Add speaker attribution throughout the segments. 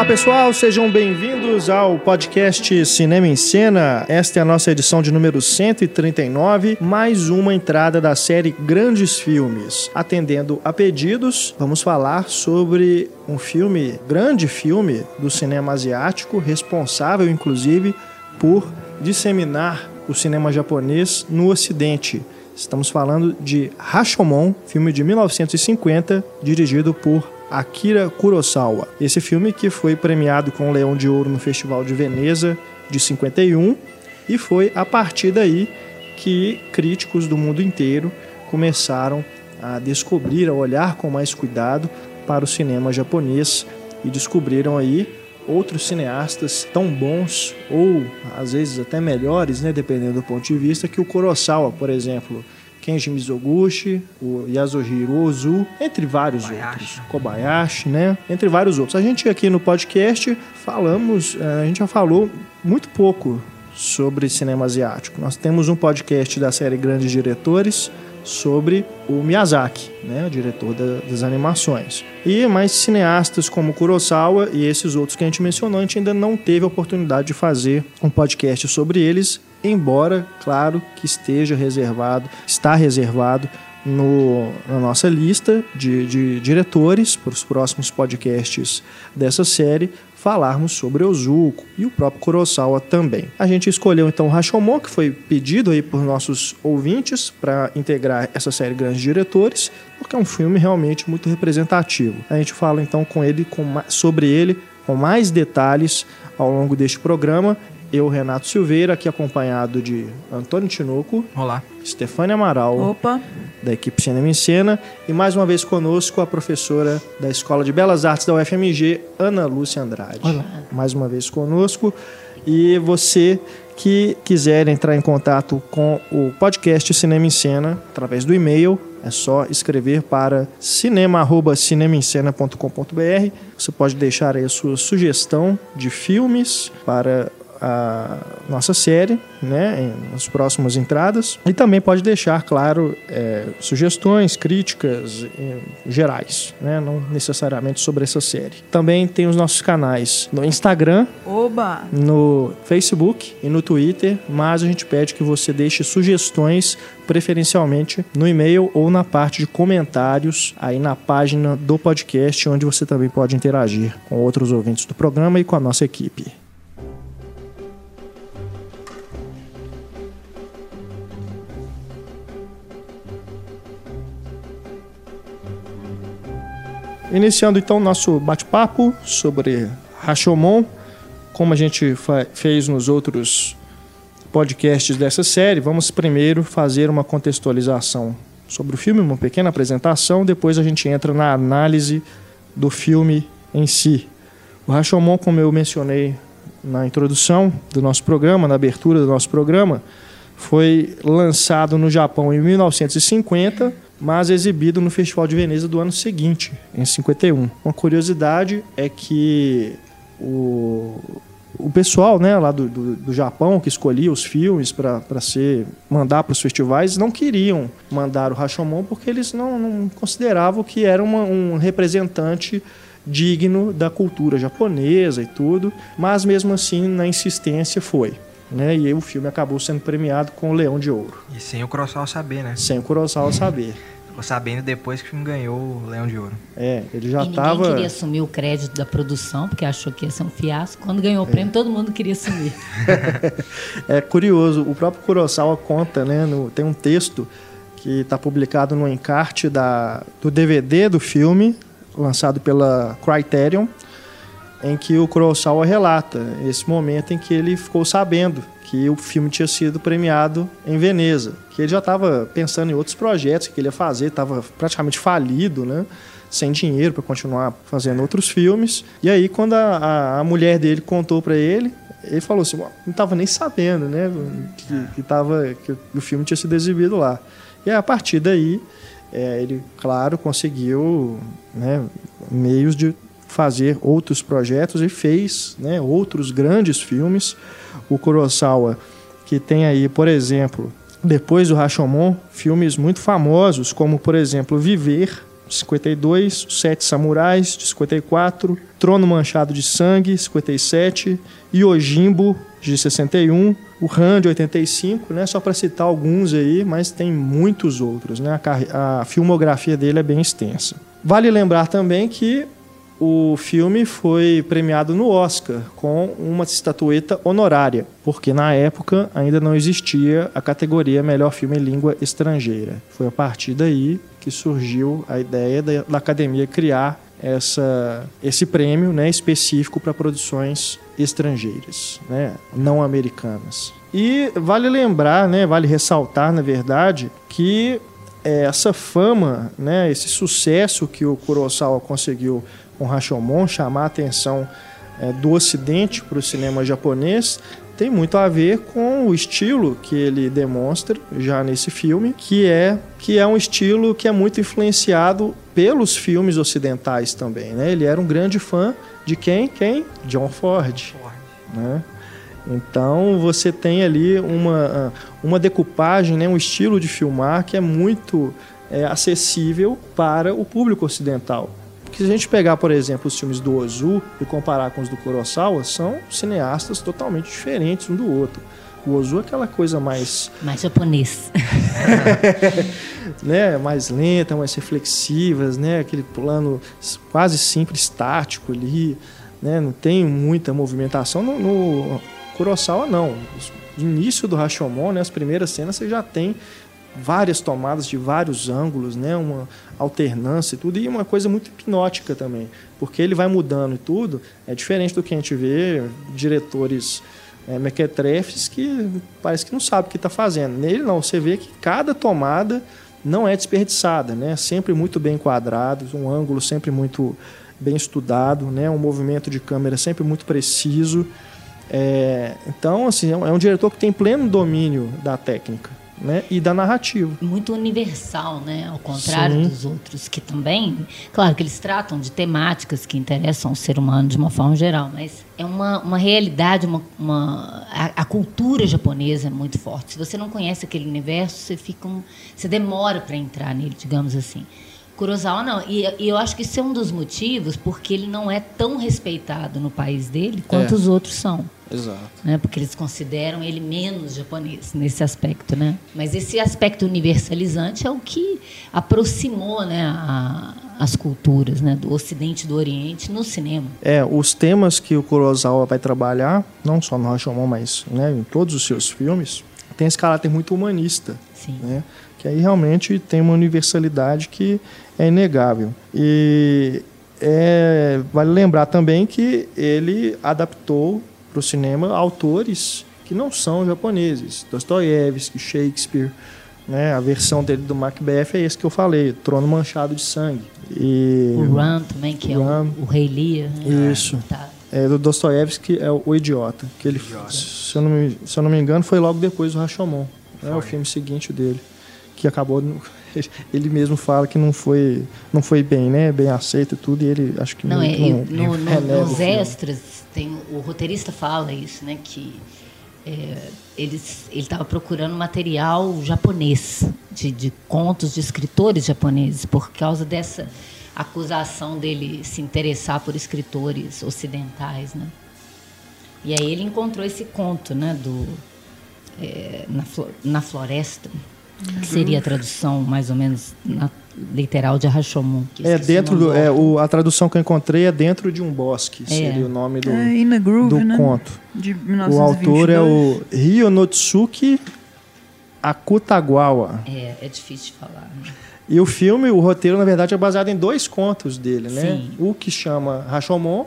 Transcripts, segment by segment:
Speaker 1: Olá pessoal, sejam bem-vindos ao podcast Cinema em Cena. Esta é a nossa edição de número 139, mais uma entrada da série Grandes Filmes. Atendendo a pedidos, vamos falar sobre um filme, grande filme do cinema asiático, responsável inclusive por disseminar o cinema japonês no ocidente. Estamos falando de Rashomon, filme de 1950, dirigido por Akira Kurosawa. Esse filme que foi premiado com o Leão de Ouro no Festival de Veneza de 51 e foi a partir daí que críticos do mundo inteiro começaram a descobrir, a olhar com mais cuidado para o cinema japonês e descobriram aí outros cineastas tão bons ou às vezes até melhores, né, dependendo do ponto de vista, que o Kurosawa, por exemplo. Kenji Mizoguchi, o Yasuhiro Ozu, entre vários
Speaker 2: Kobayashi.
Speaker 1: outros. Kobayashi, né? Entre vários outros. A gente aqui no podcast falamos, eh, a gente já falou muito pouco sobre cinema asiático. Nós temos um podcast da série Grandes Diretores sobre o Miyazaki, né, o diretor da- das animações. E mais cineastas como Kurosawa e esses outros que a gente mencionou, a gente ainda não teve a oportunidade de fazer um podcast sobre eles, embora, claro, que esteja reservado, está reservado no, na nossa lista de, de diretores para os próximos podcasts dessa série falarmos sobre Ozuko e o próprio Kurosawa também. A gente escolheu então o Rashomon, que foi pedido aí por nossos ouvintes para integrar essa série Grandes Diretores, porque é um filme realmente muito representativo. A gente fala então com ele com sobre ele com mais detalhes ao longo deste programa. Eu, Renato Silveira, aqui acompanhado de Antônio Tinoco,
Speaker 2: Olá.
Speaker 1: Stefânia Amaral,
Speaker 3: Opa,
Speaker 1: da equipe Cinema em Cena, e mais uma vez conosco a professora da Escola de Belas Artes da UFMG, Ana Lúcia Andrade.
Speaker 3: Olá.
Speaker 1: Mais uma vez conosco. E você que quiser entrar em contato com o podcast Cinema em Cena através do e-mail, é só escrever para cinema@cinemaencena.com.br. Você pode deixar aí a sua sugestão de filmes para a nossa série, né, nas próximas entradas. E também pode deixar, claro, é, sugestões, críticas eh, gerais, né, não necessariamente sobre essa série. Também tem os nossos canais no Instagram,
Speaker 3: oba!
Speaker 1: no Facebook e no Twitter, mas a gente pede que você deixe sugestões, preferencialmente no e-mail ou na parte de comentários aí na página do podcast, onde você também pode interagir com outros ouvintes do programa e com a nossa equipe. Iniciando então nosso bate-papo sobre Rashomon, como a gente fez nos outros podcasts dessa série, vamos primeiro fazer uma contextualização sobre o filme, uma pequena apresentação, depois a gente entra na análise do filme em si. O Rashomon, como eu mencionei na introdução do nosso programa, na abertura do nosso programa, foi lançado no Japão em 1950, mas exibido no Festival de Veneza do ano seguinte, em 51. Uma curiosidade é que o, o pessoal né, lá do, do, do Japão que escolhia os filmes para ser mandar para os festivais não queriam mandar o Rashomon porque eles não, não consideravam que era uma, um representante digno da cultura japonesa e tudo, mas mesmo assim na insistência foi. Né? E aí o filme acabou sendo premiado com o Leão de Ouro,
Speaker 2: E sem o Kurosawa saber, né?
Speaker 1: sem o Kurosawa saber.
Speaker 2: Ficou sabendo depois que o filme ganhou o Leão de Ouro.
Speaker 1: É, ele já
Speaker 4: e ninguém
Speaker 1: estava.
Speaker 4: queria assumir o crédito da produção, porque achou que ia ser um fiasco. Quando ganhou o prêmio, todo mundo queria assumir.
Speaker 1: É curioso, o próprio Kurosawa conta, né? no- tem um texto que está publicado no encarte da, do DVD do filme, lançado pela Criterion, em que o Kurosawa relata esse momento em que ele ficou sabendo que o filme tinha sido premiado em Veneza, que ele já estava pensando em outros projetos que ele ia fazer, estava praticamente falido, né? sem dinheiro para continuar fazendo outros filmes. E aí, quando a, a, a mulher dele contou para ele, ele falou assim: "Bom, não estava nem sabendo né? que, que, tava, que o filme tinha sido exibido lá. E a partir daí, é, ele, claro, conseguiu né, meios de fazer outros projetos e fez né, outros grandes filmes. O Kurosawa, que tem aí, por exemplo, depois do Rashomon, filmes muito famosos, como, por exemplo, Viver, de 52, Os Sete Samurais, de 54, Trono Manchado de Sangue, 57, Yojimbo, de 61, o Han, de 85, né? Só para citar alguns aí, mas tem muitos outros, né? A, a filmografia dele é bem extensa. Vale lembrar também que o filme foi premiado no Oscar com uma estatueta honorária, porque na época ainda não existia a categoria Melhor Filme em Língua Estrangeira. Foi a partir daí que surgiu a ideia da, academia criar essa, esse prêmio né, específico para produções estrangeiras, né, não americanas. E vale lembrar, né, vale ressaltar, na verdade, que é, essa fama, né, esse sucesso que o Kurosawa conseguiu com Rashomon, chamar a atenção é, do Ocidente para o cinema japonês, tem muito a ver com o estilo que ele demonstra já nesse filme, que é que é um estilo que é muito influenciado pelos filmes ocidentais também, né? Ele era um grande fã de quem? Quem? John Ford, né? Então você tem ali uma, uma decupagem, né, um estilo de filmar que é muito é, acessível para o público ocidental. Porque se a gente pegar, por exemplo, os filmes do Ozu e comparar com os do Kurosawa, são cineastas totalmente diferentes um do outro. O Ozu é aquela coisa mais.
Speaker 4: Mais japonês.
Speaker 1: né? Mais lenta, mais reflexivas, né? Aquele plano quase simples, estático ali. Né? Não tem muita movimentação. No, no Kurosawa, não. No início do Rashomon, né? as primeiras cenas, você já tem várias tomadas de vários ângulos, né? Uma alternância e tudo, e uma coisa muito hipnótica também, porque ele vai mudando e tudo, é diferente do que a gente vê diretores é, mequetrefes que parece que não sabe o que está fazendo. Nele não, você vê que cada tomada não é desperdiçada, né? Sempre muito bem enquadrado, um ângulo sempre muito bem estudado, né? Um movimento de câmera sempre muito preciso. É, então, assim, é um, é um diretor que tem pleno domínio da técnica né, e da narrativa.
Speaker 4: Muito universal, né? Ao contrário Sim. dos outros, que também, claro que eles tratam de temáticas que interessam o ser humano de uma forma geral, mas é uma, uma realidade, uma, uma a, a, cultura japonesa é muito forte. Se você não conhece aquele universo, você fica um, você demora para entrar nele, digamos assim. Kurosawa não. E, e, eu acho que isso é um dos motivos porque ele não é tão respeitado no país dele quanto é. os outros são.
Speaker 1: Exato.
Speaker 4: Né? Porque eles consideram ele menos japonês nesse aspecto, né? Mas esse aspecto universalizante é o que aproximou, né, a, as culturas, né, do Ocidente e do Oriente no cinema.
Speaker 1: É, os temas que o Kurosawa vai trabalhar, não só no Rashomon, mas né, em todos os seus filmes, tem esse caráter muito humanista,
Speaker 4: Sim.
Speaker 1: né? Que aí realmente tem uma universalidade que é inegável. E é, vale lembrar também que ele adaptou para o cinema autores que não são japoneses. Dostoiévski, Shakespeare, né? A versão dele do Macbeth é esse que eu falei, Trono Manchado de Sangue. E
Speaker 4: o Ram também, que Ram, é o, o Rei Lear.
Speaker 1: Né? Isso. Tá. É, do Dostoiévski é o Idiota, que ele, Idiota. Se, eu não me, se eu não me engano, foi logo depois do Rashomon. É o filme seguinte dele, que acabou ele mesmo fala que não foi não foi bem né bem aceito e tudo e ele acho que
Speaker 4: não, é, não, no, no, nos extras tem o roteirista fala isso, né? Que é, ele estava procurando material japonês, de, de, contos de escritores japoneses, por causa dessa acusação dele se interessar por escritores ocidentais, né? E aí ele encontrou esse conto, né? Do é, na, na floresta, que seria a tradução mais ou menos na, literal de Rashomon.
Speaker 1: É dentro do, é, o, a tradução que eu encontrei é dentro de um bosque, é. seria o nome do,
Speaker 3: é, Groove,
Speaker 1: do
Speaker 3: né?
Speaker 1: conto.
Speaker 3: De
Speaker 1: O autor é o Ryonotsuki Akutagawa.
Speaker 4: É, é difícil de falar. Né?
Speaker 1: E o filme, o roteiro, na verdade, é baseado em dois contos dele, né? Sim. O que chama Rashomon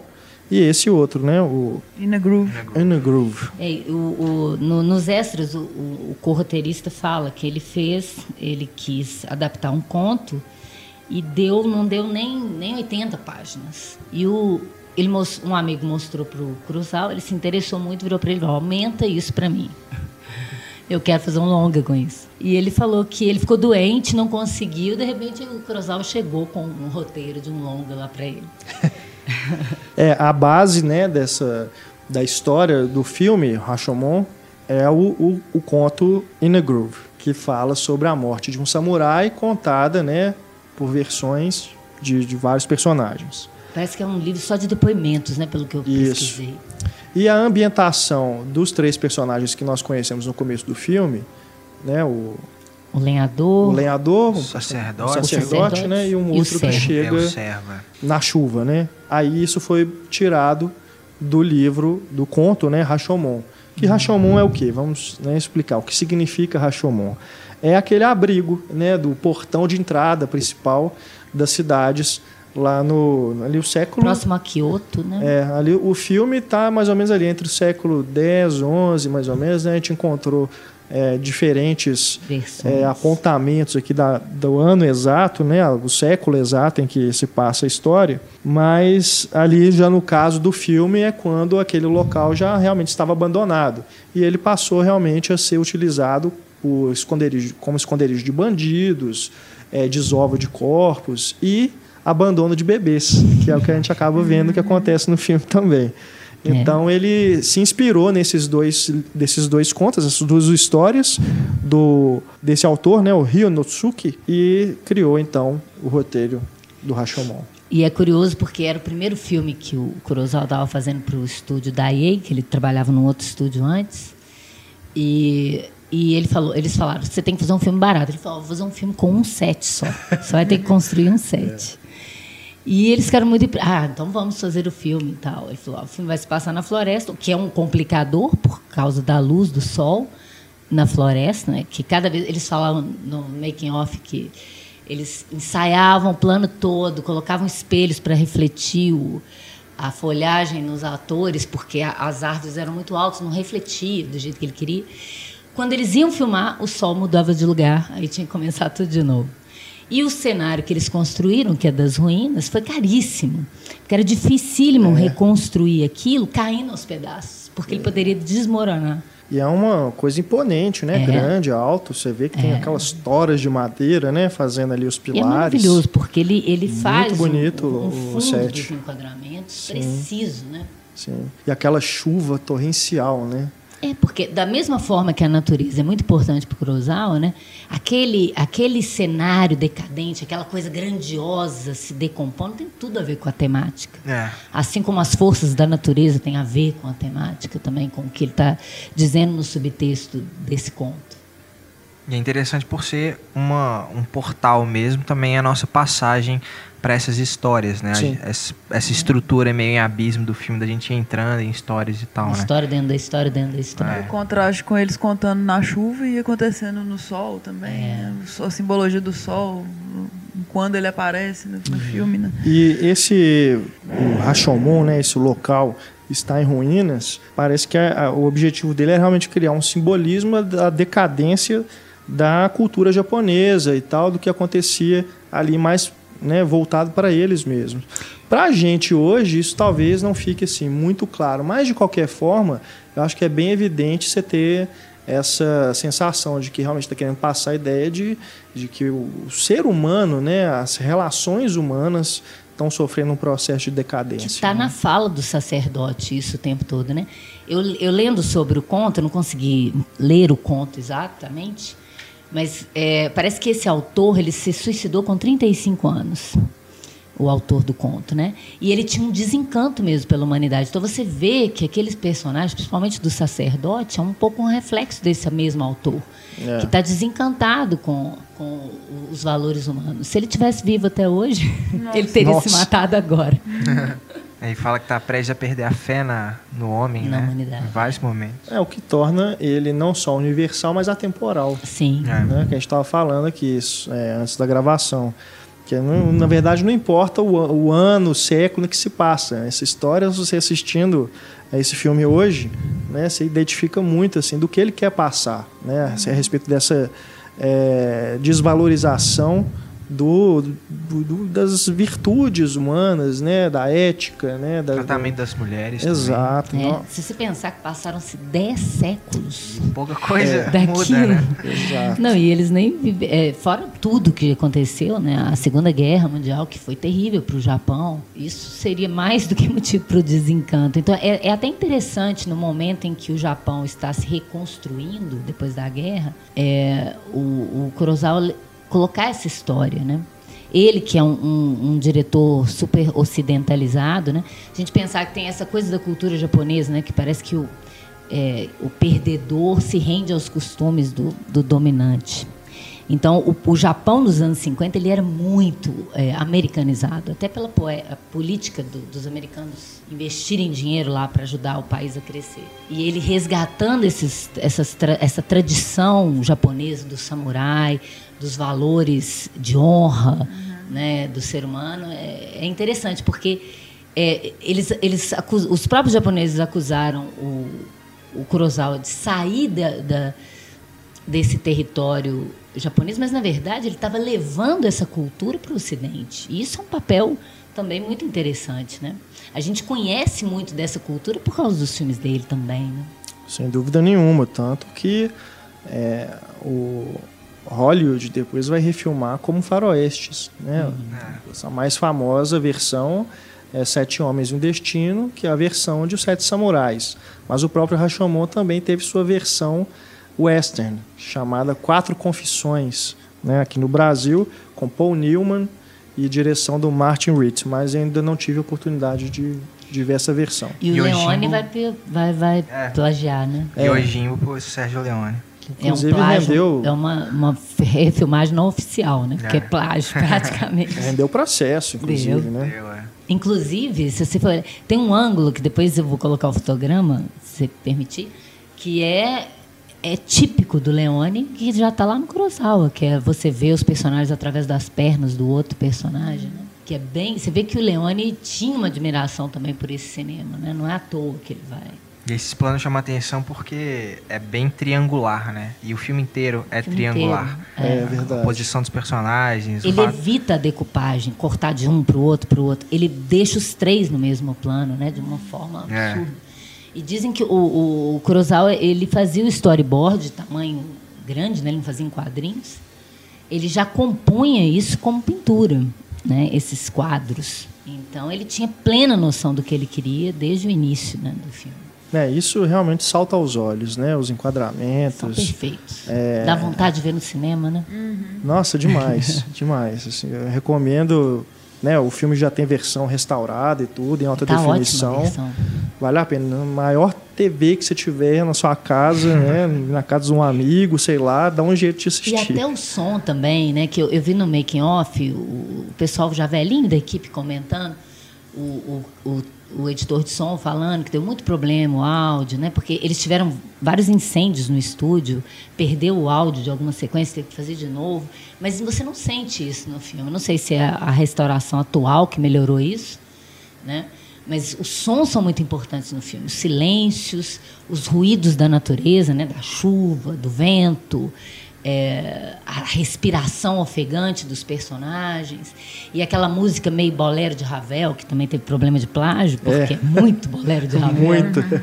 Speaker 1: e esse outro, né? O
Speaker 3: In a Groove.
Speaker 1: In a Groove.
Speaker 4: É, o, o, no, nos extras, o, o, o fala que ele fez, ele quis adaptar um conto e deu, não deu nem, nem 80 páginas. E o, ele um amigo mostrou para o Cruzal, ele se interessou muito, virou para ele, aumenta isso para mim. Eu quero fazer um longa com isso. E ele falou que ele ficou doente, não conseguiu, de repente o Cruzal chegou com um roteiro de um longa lá para ele.
Speaker 1: é, a base né, dessa, da história do filme, Rashomon, é o, o, o, conto In a Groove, que fala sobre a morte de um samurai contada né, por versões de, de vários personagens.
Speaker 4: Parece que é um livro só de depoimentos, né? Pelo que eu
Speaker 1: Isso.
Speaker 4: pesquisei.
Speaker 1: E a ambientação dos três personagens que nós conhecemos no começo do filme, né? O,
Speaker 4: O lenhador.
Speaker 1: o lenhador,
Speaker 2: O sacerdote.
Speaker 1: o sacerdote, né? E um
Speaker 4: e o
Speaker 1: outro que.
Speaker 2: É
Speaker 1: chega
Speaker 2: o serva.
Speaker 1: na chuva, né? Aí isso foi tirado do livro, do conto, né? Rashomon. Que Rashomon é o quê? Vamos né, explicar o que significa Rashomon. É aquele abrigo, né? Do portão de entrada principal das cidades lá no ali o século
Speaker 4: Próximo a Kyoto, né?
Speaker 1: é, ali o filme está mais ou menos ali entre o século 10, 11, mais ou menos, né? A gente encontrou é, diferentes é, apontamentos aqui da, do ano exato, né? O século exato em que se passa a história, mas ali já no caso do filme é quando aquele local já realmente estava abandonado e ele passou realmente a ser utilizado por esconderijo, como esconderijo de bandidos, é, desova de corpos e abandono de bebês, que é o que a gente acaba vendo que acontece no filme também. Então ele se inspirou nesses dois, desses dois contos, essas duas histórias do desse autor, né, o Ryo Notsuki, e criou então o roteiro do Rashomon.
Speaker 4: E é curioso porque era o primeiro filme que o Kurosawa estava fazendo para o estúdio da EA, que ele trabalhava num outro estúdio antes. E, e ele falou, eles falaram, você tem que fazer um filme barato. Ele falou, vou fazer um filme com um set só. Você vai ter que construir um set. E eles ficaram muito. Ah, então vamos fazer o filme e tal. Ele falou: "Ó, o filme vai se passar na floresta, o que é um complicador por causa da luz do sol na floresta, né? Que cada vez. Eles falavam no making off que eles ensaiavam o plano todo, colocavam espelhos para refletir o, a folhagem nos atores, porque a- as árvores eram muito altas, não refletia do jeito que ele queria. Quando eles iam filmar, o sol mudava de lugar, aí tinha que começar tudo de novo. E o cenário que eles construíram, que é das ruínas, foi caríssimo. Porque era dificílimo reconstruir aquilo caindo aos pedaços, porque ele poderia desmoronar.
Speaker 1: E é uma coisa imponente, né?
Speaker 4: É.
Speaker 1: Grande, alto. Você vê que tem aquelas toras de madeira, né? Fazendo ali os
Speaker 4: E é
Speaker 1: pilares.
Speaker 4: maravilhoso, porque ele, ele faz um-
Speaker 1: bonito
Speaker 4: um,
Speaker 1: o
Speaker 4: fundo
Speaker 1: set.
Speaker 4: dos enquadramentos preciso, né?
Speaker 1: Sim. E aquela chuva torrencial, né?
Speaker 4: É, porque da mesma forma que a natureza é muito importante para o Kurosawa, né? Aquele, aquele cenário decadente, aquela coisa grandiosa se decompondo, tem tudo a ver com a temática.
Speaker 2: É.
Speaker 4: Assim como as forças da natureza têm a ver com a temática também, com o que ele está dizendo no subtexto desse conto.
Speaker 2: E é interessante por ser uma, um portal mesmo, também é a nossa passagem para essas histórias, né? Essa, essa estrutura meio em abismo do filme, da gente entrando em histórias e tal, né?
Speaker 4: história dentro da história, dentro da história.
Speaker 3: O contraste com eles contando na chuva e acontecendo no sol também. né? A simbologia do sol, quando ele aparece no, no filme, né?
Speaker 1: E esse o Rashomon, né, esse local está em ruínas, parece que a- a- o objetivo dele é realmente criar um simbolismo da decadência da cultura japonesa e tal, do que acontecia ali mais né, voltado para eles mesmos. Para a gente hoje, isso talvez não fique assim muito claro, mas de qualquer forma, eu acho que é bem evidente você ter essa sensação de que realmente está querendo passar a ideia de, de que o ser humano, né, as relações humanas estão sofrendo um processo de decadência.
Speaker 4: Está
Speaker 1: né?
Speaker 4: na fala do sacerdote isso o tempo todo, né? Eu, eu lendo sobre o conto, eu não consegui ler o conto exatamente, mas é, parece que esse autor ele se suicidou com 35 anos, o autor do conto, né? E ele tinha um desencanto mesmo pela humanidade. Então você vê que aqueles personagens, principalmente do sacerdote, é um pouco um reflexo desse mesmo autor,
Speaker 1: É.
Speaker 4: que está desencantado com, com os valores humanos. Se ele tivesse vivo até hoje, ele teria se
Speaker 1: Nossa.
Speaker 4: matado agora.
Speaker 2: Aí fala que tá prestes a perder a fé na, no homem,
Speaker 4: Na
Speaker 2: né?
Speaker 4: humanidade.
Speaker 2: Em vários momentos.
Speaker 1: É o que torna ele não só universal, mas atemporal.
Speaker 4: Sim.
Speaker 2: É.
Speaker 1: né, que a gente estava falando aqui isso, é, antes da gravação. Que não- na verdade não importa o, o ano, o século que se passa. Essa história, você assistindo a esse filme hoje, né, você identifica muito assim do que ele quer passar, né, a respeito dessa é, desvalorização do, do- do- das virtudes humanas, né, da ética, né, da,
Speaker 2: Tratamento das mulheres. também.
Speaker 1: Exato.
Speaker 4: É,
Speaker 1: não-
Speaker 4: se você pensar que passaram-se 10 séculos.
Speaker 2: Pouca coisa
Speaker 4: Daquilo.
Speaker 2: muda, né?
Speaker 1: Exato.
Speaker 4: Não, e eles nem é, fora tudo que aconteceu, né? A Segunda Guerra Mundial, que foi terrível para o Japão, isso seria mais do que motivo para o desencanto. Então, é, é até interessante no momento em que o Japão está se reconstruindo depois da guerra, é, o, o Kurosawa colocar essa história, né? ele que é um, um, um, diretor super ocidentalizado, né? A gente pensar que tem essa coisa da cultura japonesa, né? Que parece que o, é, o perdedor se rende aos costumes do, do dominante. Então, o, o, Japão nos anos 50 ele era muito é, americanizado, até pela política do, dos americanos investirem dinheiro lá para ajudar o país a crescer. E ele resgatando esses, essas, essa tradição japonesa do samurai, dos valores de honra uhum. né, do ser humano, é, é interessante, porque é, eles, eles acus, os próprios japoneses acusaram o, o Kurosawa de sair da, da desse território japonês, mas na verdade ele estava levando essa cultura para o Ocidente. E isso é um papel também muito interessante, né? A gente conhece muito dessa cultura por causa dos filmes dele também, né?
Speaker 1: Sem dúvida nenhuma, tanto que é, o Hollywood depois vai refilmar como faroestes, né? Uhum. A mais famosa versão é Sete Homens e um Destino, que é a versão de Os Sete Samurais. Mas o próprio Rashomon também teve sua versão western, chamada Quatro Confissões, né, aqui no Brasil, com Paul Newman e direção do Martin Ritz, mas ainda não tive a oportunidade de, de ver essa versão.
Speaker 4: E o Leone vai, vai, vai é. plagiar, né?
Speaker 2: É. E Ojimbo pro Sérgio Leone.
Speaker 1: Inclusive, é um plágio, rendeu...
Speaker 4: É uma, uma refilmagem não oficial, né? Porque é, é plágio, praticamente.
Speaker 1: rendeu processo, inclusive, Deu. né? Deu,
Speaker 4: é. Inclusive, se você for... Tem um ângulo que depois eu vou colocar o fotograma, se você permitir, que é é típico do Leone, que já está lá no Kurosawa, que é você ver os personagens através das pernas do outro personagem, né? Que é bem, você vê que o Leone tinha uma admiração também por esse cinema, né? Não é à toa que ele vai.
Speaker 2: E esses planos chamam atenção porque é bem triangular, né? E o filme inteiro é filme triangular.
Speaker 1: Inteiro, é. é. verdade.
Speaker 2: A posição dos personagens.
Speaker 4: Ele evita a decupagem, cortar de um para o outro para o outro. Ele deixa os três no mesmo plano, né? De uma forma é. absurda. É. E dizem que o, o, o Kurosawa ele fazia o storyboard de tamanho grande, né? ele não fazia em quadrinhos. Ele já compunha isso como pintura, né? esses quadros. Então ele tinha plena noção do que ele queria desde o início né, do filme.
Speaker 1: É, isso realmente salta aos olhos, né? Os enquadramentos. São
Speaker 4: perfeitos. É... Dá vontade de ver no cinema, né?
Speaker 1: Uhum. Nossa, demais, demais. Assim, eu recomendo né, o filme já tem versão restaurada e tudo, em alta tá definição. Vale a pena. maior TV que você tiver na sua casa, né, na casa de um amigo, sei lá, dá um jeito de assistir.
Speaker 4: E até o som também, né? Que eu, eu vi no making off, o, o pessoal já velhinho da equipe comentando, o, o, o o editor de som falando que deu muito problema o áudio, né? Porque eles tiveram vários incêndios no estúdio, perdeu o áudio de alguma sequência, teve que fazer de novo. Mas você não sente isso no filme. não sei se é a restauração atual que melhorou isso, né? Mas os sons são muito importantes no filme. Os silêncios, os ruídos da natureza, né? Da chuva, do vento é, a respiração ofegante dos personagens. E aquela música meio bolero de Ravel que também teve problema de plágio porque é, é muito bolero de Ravel.
Speaker 1: Muito.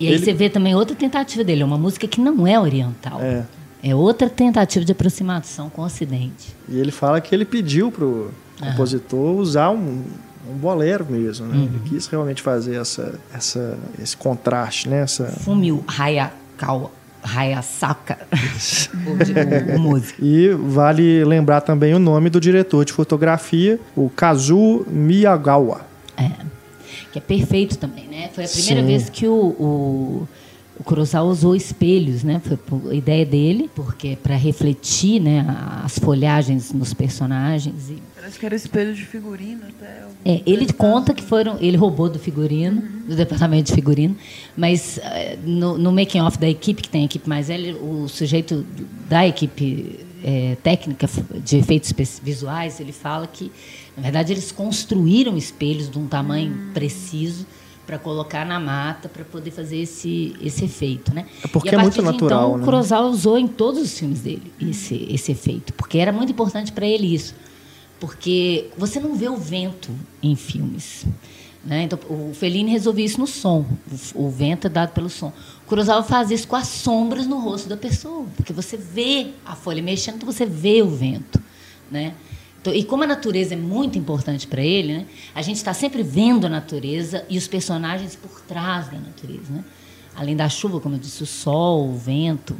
Speaker 4: E aí Ele... você vê também outra tentativa dele é uma música que não é oriental. É. é outra tentativa de aproximação com o Ocidente.
Speaker 1: E ele fala que ele pediu para o compositor usar um, um bolero mesmo né? uhum. ele quis realmente fazer essa, essa esse contraste né? Essa
Speaker 4: Fumio Hayakawa Hayasaka, o, o, músico.
Speaker 1: E vale lembrar também o nome do diretor de fotografia, o Kazuo Miyagawa.
Speaker 4: É, que é perfeito também, né? Foi a primeira Sim. vez que o, o o Kurosawa usou espelhos, né? Foi a ideia dele, porque é para refletir, né, as folhagens nos personagens. E...
Speaker 3: Parece que era espelho de figurino até.
Speaker 4: É, ele conta que foram, ele roubou do figurino, uhum. do departamento de figurino, mas uh, no, no making off da equipe que tem a equipe mais velha, o sujeito da equipe é, técnica de efeitos visuais, ele fala que na verdade eles construíram espelhos de um tamanho uhum. preciso para colocar na mata para poder fazer esse, esse efeito, né?
Speaker 1: É porque é muito natural,
Speaker 4: então, né? o Kurosawa usou em todos os filmes dele esse esse efeito, porque era muito importante para ele isso, porque você não vê o vento em filmes, né? Então o Fellini resolveu isso no som, o, o vento é dado pelo som. O Kurosawa faz isso com as sombras no rosto da pessoa, porque você vê a folha mexendo, então você vê o vento, né? Então, e como a natureza é muito importante para ele, né, a gente está sempre vendo a natureza e os personagens por trás da natureza. Né? Além da chuva, como eu disse, o sol, o vento,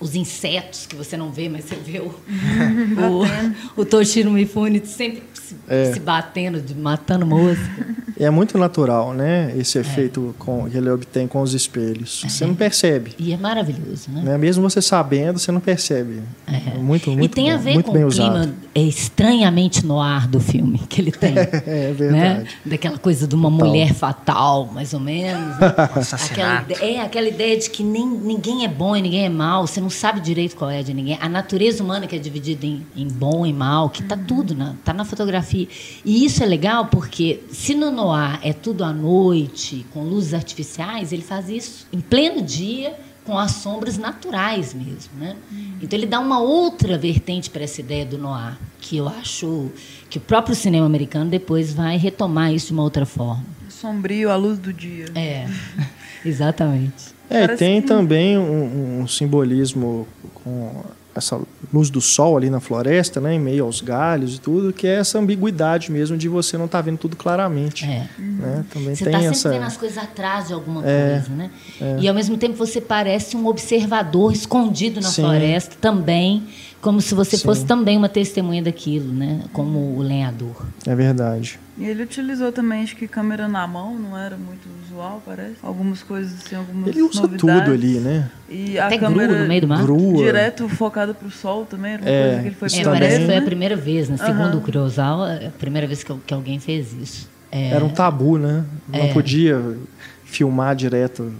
Speaker 4: os insetos que você não vê, mas você vê o, o, o Toshiro Mifune sempre se, é. se batendo, matando mosca.
Speaker 1: É muito natural, né? Esse é. efeito com, que ele obtém com os espelhos. É. Você não percebe.
Speaker 4: E é maravilhoso, né?
Speaker 1: né? Mesmo você sabendo, você não percebe. É. é muito, muito
Speaker 4: E tem
Speaker 1: bom,
Speaker 4: a ver com o clima é, estranhamente no ar do filme que ele tem.
Speaker 1: é verdade. Né?
Speaker 4: Daquela coisa de uma fatal. mulher fatal, mais ou menos. Né? aquela, é, aquela ideia de que nem, ninguém é bom e ninguém é mal. Você não sabe direito qual é de ninguém. A natureza humana que é dividida em, em bom e mal, que está tudo, na, tá na fotografia. E isso é legal porque se no noir é tudo à noite, com luzes artificiais, ele faz isso em pleno dia, com as sombras naturais mesmo, né? Então ele dá uma outra vertente para essa ideia do noir, que eu acho que o próprio cinema americano depois vai retomar isso de uma outra forma.
Speaker 3: Sombrio à luz do dia.
Speaker 4: É, exatamente.
Speaker 1: É, e tem que... também um, um simbolismo com essa luz do sol ali na floresta, né, em meio aos galhos e tudo, que é essa ambiguidade mesmo de você não estar tá vendo tudo claramente. É. Né? Também
Speaker 4: você
Speaker 1: tem tá
Speaker 4: sempre
Speaker 1: essa...
Speaker 4: vendo as coisas atrás de alguma é, coisa, né? É. E ao mesmo tempo você parece um observador escondido na Sim. floresta também, como se você Sim. fosse também uma testemunha daquilo, né? Como o lenhador.
Speaker 1: É verdade.
Speaker 3: E ele utilizou também, acho que câmera na mão, não era muito usual, parece. Algumas coisas assim, algumas
Speaker 1: Ele usa
Speaker 3: novidades.
Speaker 1: tudo ali, né?
Speaker 3: E a Até câmera grua
Speaker 4: no meio do mar.
Speaker 1: Grua.
Speaker 3: direto focada para o sol também, era uma é, coisa que ele foi
Speaker 4: é, parece que foi a primeira vez, né? Segundo uhum. o Kurosawa, é a primeira vez que, que alguém fez isso.
Speaker 1: É... Era um tabu, né? Não é. podia filmar direto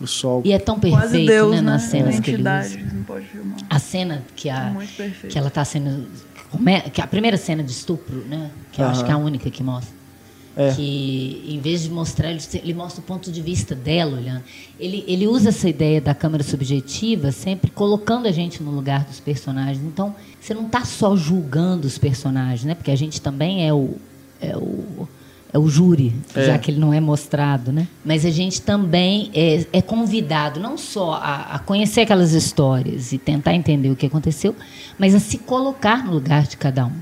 Speaker 1: o sol.
Speaker 4: E é tão perfeito,
Speaker 3: Deus,
Speaker 4: né, nas
Speaker 3: né?
Speaker 4: cenas que ele usa.
Speaker 3: Não pode filmar.
Speaker 4: A cena que a que ela está sendo que a primeira cena de estupro, né? Que eu acho que é a única que mostra. É. Que em vez de mostrar, ele, ele, mostra o ponto de vista dela olhando. Ele, ele usa essa ideia da câmera subjetiva sempre colocando a gente no lugar dos personagens. Então, você não está só julgando os personagens, né? Porque a gente também é o, é o é o júri, é. já que ele não é mostrado, né? Mas a gente também é, é convidado não só a, a, conhecer aquelas histórias e tentar entender o que aconteceu, mas a se colocar no lugar de cada um.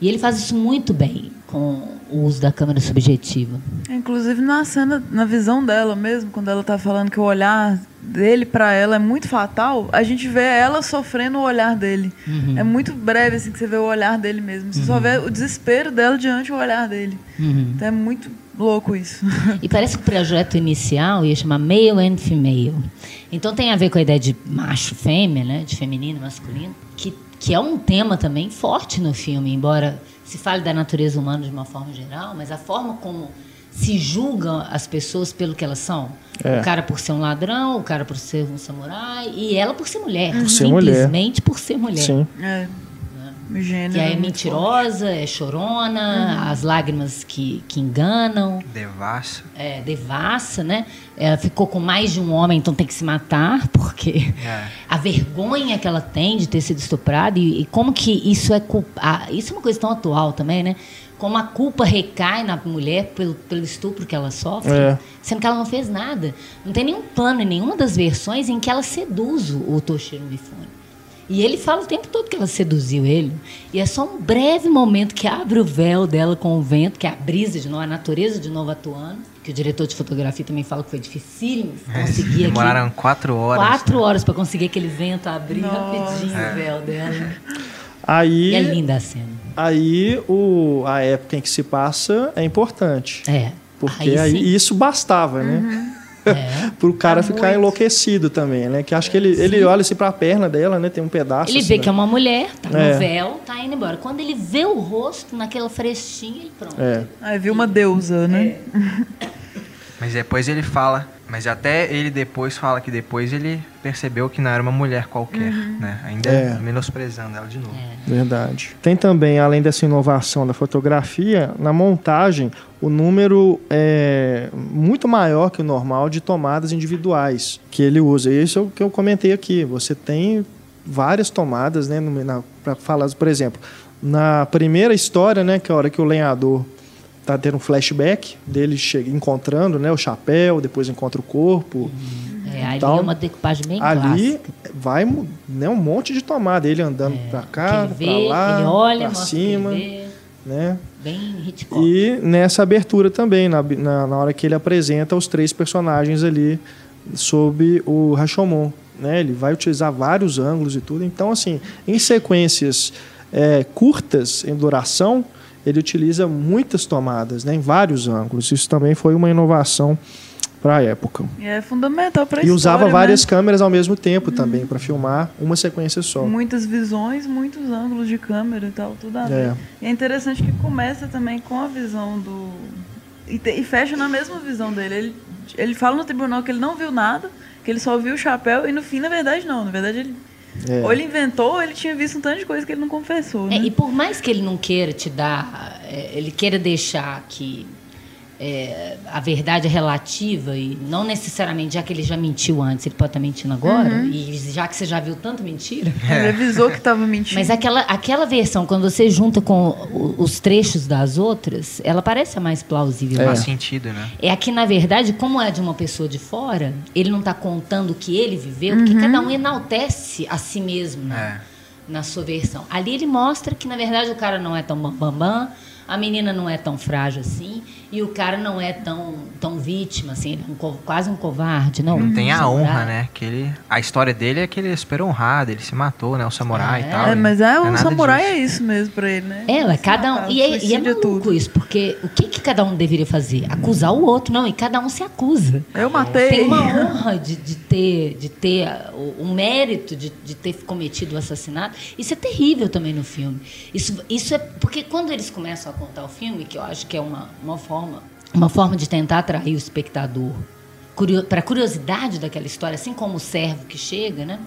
Speaker 4: E ele faz isso muito bem com o uso da câmera subjetiva.
Speaker 3: Inclusive na cena, na visão dela mesmo, quando ela está falando que o olhar dele para ela é muito fatal, a gente vê ela sofrendo o olhar dele. Uhum. É muito breve assim que você vê o olhar dele mesmo. Você uhum. só vê o desespero dela diante do olhar dele. Uhum. Então é muito louco isso.
Speaker 4: E parece que o projeto inicial ia chamar Male and Female. Então tem a ver com a ideia de macho, fêmea, né, de feminino, masculino, que que é um tema também forte no filme, embora se fale da natureza humana de uma forma geral, mas a forma como se julgam as pessoas pelo que elas são. É. O cara por ser um ladrão, o cara por ser um samurai e ela por ser mulher. Por ser simplesmente mulher. por ser mulher.
Speaker 1: Sim.
Speaker 3: É.
Speaker 4: Gênero que é mentirosa, é chorona, uhum. as lágrimas que, que enganam.
Speaker 2: Devassa.
Speaker 4: É, devassa, né? Ela ficou com mais de um homem, então tem que se matar, porque é. a vergonha que ela tem de ter sido estuprada e, e como que isso é culpa. Isso é uma coisa tão atual também, né? Como a culpa recai na mulher pelo, pelo estupro que ela sofre, é. sendo que ela não fez nada. Não tem nenhum plano em nenhuma das versões em que ela seduz o, o Toshiro Mifune. E ele fala o tempo todo que ela seduziu ele. E é só um breve momento que abre o véu dela com o vento, que é a brisa de novo, a natureza de novo atuando. Que o diretor de fotografia também fala que foi difícil conseguir
Speaker 2: é, Demoraram quatro horas.
Speaker 4: Quatro né? horas para conseguir aquele vento abrir Nossa. rapidinho é. o véu dela.
Speaker 1: Aí,
Speaker 4: e é linda a cena.
Speaker 1: Aí o, a época em que se passa é importante.
Speaker 4: É.
Speaker 1: Porque aí, aí isso bastava, né? uhum. né? É. Pro cara tá ficar muito. enlouquecido também, né? Que acho que ele, ele olha assim pra perna dela, né? Tem um pedaço.
Speaker 4: Ele
Speaker 1: assim,
Speaker 4: vê
Speaker 1: né?
Speaker 4: que é uma mulher, tá é. no véu, tá indo embora. Quando ele vê o rosto naquela frestinha, ele pronto.
Speaker 1: É.
Speaker 3: Aí viu uma deusa, né?
Speaker 2: É. Mas depois ele fala, mas até ele depois fala que depois ele percebeu que não era uma mulher qualquer, uhum. né? Ainda é. menosprezando ela de novo.
Speaker 1: É. Verdade. Tem também, além dessa inovação da fotografia, na montagem, o número é muito maior que o normal de tomadas individuais que ele usa. E isso é o que eu comentei aqui. Você tem várias tomadas, né, para falar, por exemplo, na primeira história, né, que é a hora que o lenhador tá tendo um flashback dele chega, encontrando né, o chapéu, depois encontra o corpo.
Speaker 4: É, ali é uma decupagem bem
Speaker 1: Ali clássica. vai né, um monte de tomada, ele andando é, para cá, para lá,
Speaker 4: ele olha,
Speaker 1: para cima. Né?
Speaker 4: Bem Hitchcock.
Speaker 1: E nessa abertura também, na, na, na, hora que ele apresenta os três personagens ali sob o Rashomon. né? Ele vai utilizar vários ângulos e tudo. Então, assim, em sequências é, curtas em duração, ele utiliza muitas tomadas, né? Em vários ângulos. Isso também foi uma inovação para a época.
Speaker 3: É fundamental para
Speaker 1: E usava né? várias câmeras ao mesmo tempo também para filmar uma sequência só.
Speaker 3: Muitas visões, muitos ângulos de câmera e tal, tudo a ver. É. E é interessante que começa também com a visão do e, te, e fecha na mesma visão dele. Ele, ele fala no tribunal que ele não viu nada, que ele só viu o chapéu e no fim, na verdade, não. Na verdade, ele é. Ou ele inventou, ou ele tinha visto um tanto de coisa que ele não confessou. É, né?
Speaker 4: É, e por mais que ele não queira te dar, é, ele queira deixar que é, a verdade é relativa e não necessariamente, já que ele já mentiu antes, ele pode estar mentindo agora, uhum. e já que você já viu tanto mentira.
Speaker 3: É. Ele avisou que estava mentindo.
Speaker 4: Mas aquela, aquela versão, quando você junta com os trechos das outras, ela parece a mais plausível.
Speaker 2: É. Faz sentido, né?
Speaker 4: É aqui, na verdade, como é de uma pessoa de fora, ele não está contando o que ele viveu, uhum. porque cada um enaltece a si mesmo né? na sua versão. Ali ele mostra que, na verdade, o cara não é tão bambam. Bam, bam, a menina não é tão frágil assim e o cara não é tão, tão vítima, assim, é um, quase um covarde, não.
Speaker 2: Não tem a honra, né? Que ele, a história dele é que ele é super honrado, ele se matou, né? O samurai é. e tal.
Speaker 3: É, mas é, o samurai disso. é isso mesmo pra ele, né?
Speaker 4: É, cada um. E é, e é maluco isso, porque o que, que cada um deveria fazer? Acusar o outro, não, e cada um se acusa.
Speaker 3: Eu matei.
Speaker 4: Tem uma honra de, de ter, de ter o, o mérito de, de ter cometido o assassinato. Isso é terrível também no filme. Isso, isso é. Porque quando eles começam a contar o filme, que eu acho que é uma, uma forma uma forma de tentar atrair o espectador para a curiosidade daquela história, assim como o servo que chega, né?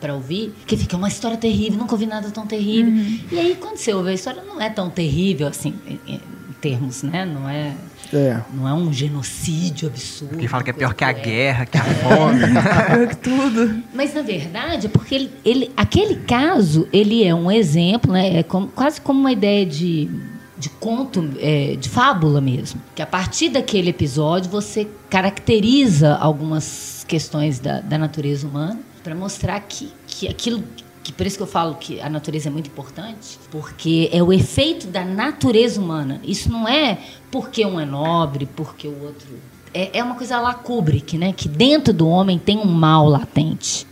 Speaker 4: Para ouvir, que fica uma história terrível, nunca ouvi nada tão terrível. Uhum. E aí, quando você ouve a história, não é tão terrível assim, em, termos, né? Não é, é, não é um genocídio absurdo.
Speaker 2: Porque fala que é pior que a guerra, que a fome.
Speaker 3: pior que tudo.
Speaker 4: Mas, na verdade, é porque ele, ele, aquele caso, ele é um exemplo, né? É como, quase como uma ideia de de conto, é, de fábula mesmo. Que a partir daquele episódio você caracteriza algumas questões da, da natureza humana para mostrar que, que aquilo que por isso que eu falo que a natureza é muito importante, porque é o efeito da natureza humana. Isso não é porque um é nobre, porque o outro é, é uma coisa lá Kubrick, né? Que dentro do homem tem um mal latente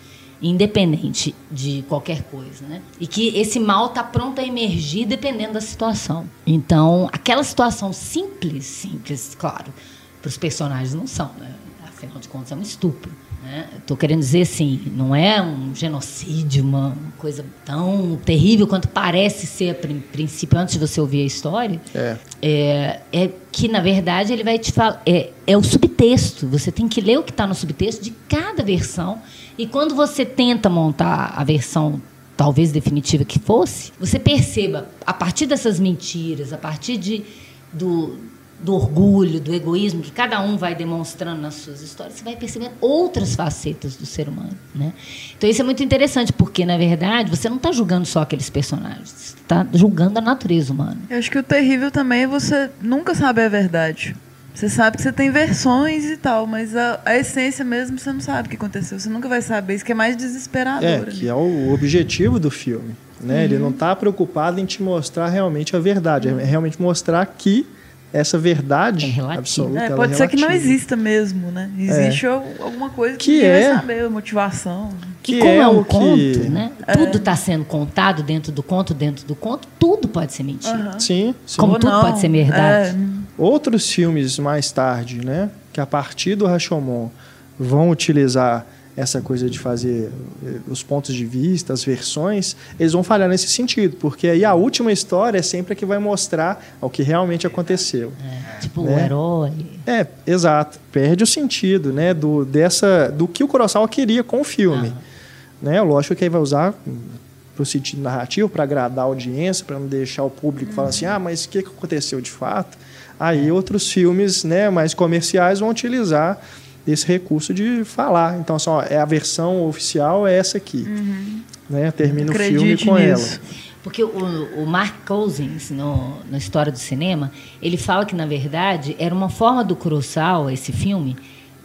Speaker 4: independente de qualquer coisa, né? E que esse mal está pronto a emergir dependendo da situação. Então, aquela situação simples, simples, claro, para os personagens não são, né? Afinal de contas, é um estupro. Estou né? querendo dizer assim, não é um genocídio, uma coisa tão terrível quanto parece ser a princípio, antes de você ouvir a história.
Speaker 1: É.
Speaker 4: É, é que, na verdade, ele vai te falar. É, é o subtexto. Você tem que ler o que está no subtexto de cada versão e quando você tenta montar a versão talvez definitiva que fosse, você perceba, a partir dessas mentiras, a partir de, do, do orgulho, do egoísmo que cada um vai demonstrando nas suas histórias, você vai percebendo outras facetas do ser humano. Né? Então isso é muito interessante, porque, na verdade, você não está julgando só aqueles personagens, você está julgando a natureza humana.
Speaker 3: Eu acho que o terrível também é você nunca saber a verdade. Você sabe que você tem versões e tal, mas a, a, essência mesmo você não sabe o que aconteceu. Você nunca vai saber. Isso que é mais desesperador.
Speaker 1: É, que é o objetivo do filme. Né? Uhum. Ele não está preocupado em te mostrar realmente a verdade. Uhum. É realmente mostrar que essa verdade é absoluta. É,
Speaker 3: pode
Speaker 1: é
Speaker 3: ser que não exista mesmo, né? Existe é. alguma coisa que, que é, vai saber, motivação.
Speaker 4: Que como é, é um conto, que... né? Tudo está sendo contado dentro do conto, dentro do conto, tudo pode ser mentira.
Speaker 1: Uhum. Sim, sim.
Speaker 4: Como Ou tudo não. pode ser verdade.
Speaker 1: É. Outros filmes mais tarde, né? Que a partir do Rashomon vão utilizar essa coisa de fazer eh, os pontos de vista, as versões, eles vão falhar nesse sentido, porque aí a última história é sempre a que vai mostrar o que realmente aconteceu.
Speaker 4: É, tipo né? o herói.
Speaker 1: É, exato. Perde o sentido, né, do dessa do que o Kurosawa queria com o filme. Ah. Né? Lógico que aí vai usar para o sentido narrativo, para agradar a audiência, para não deixar o público uhum. falar assim, ah, mas o que aconteceu de fato? Aí outros filmes né, mais comerciais vão utilizar esse recurso de falar. Então, só é a versão oficial é essa aqui. Uhum. Né? Termina o filme com nisso. ela.
Speaker 4: Porque o, o, Mark Cousins, no, na história do cinema, ele fala que, na verdade, era uma forma do Kurosawa, esse filme,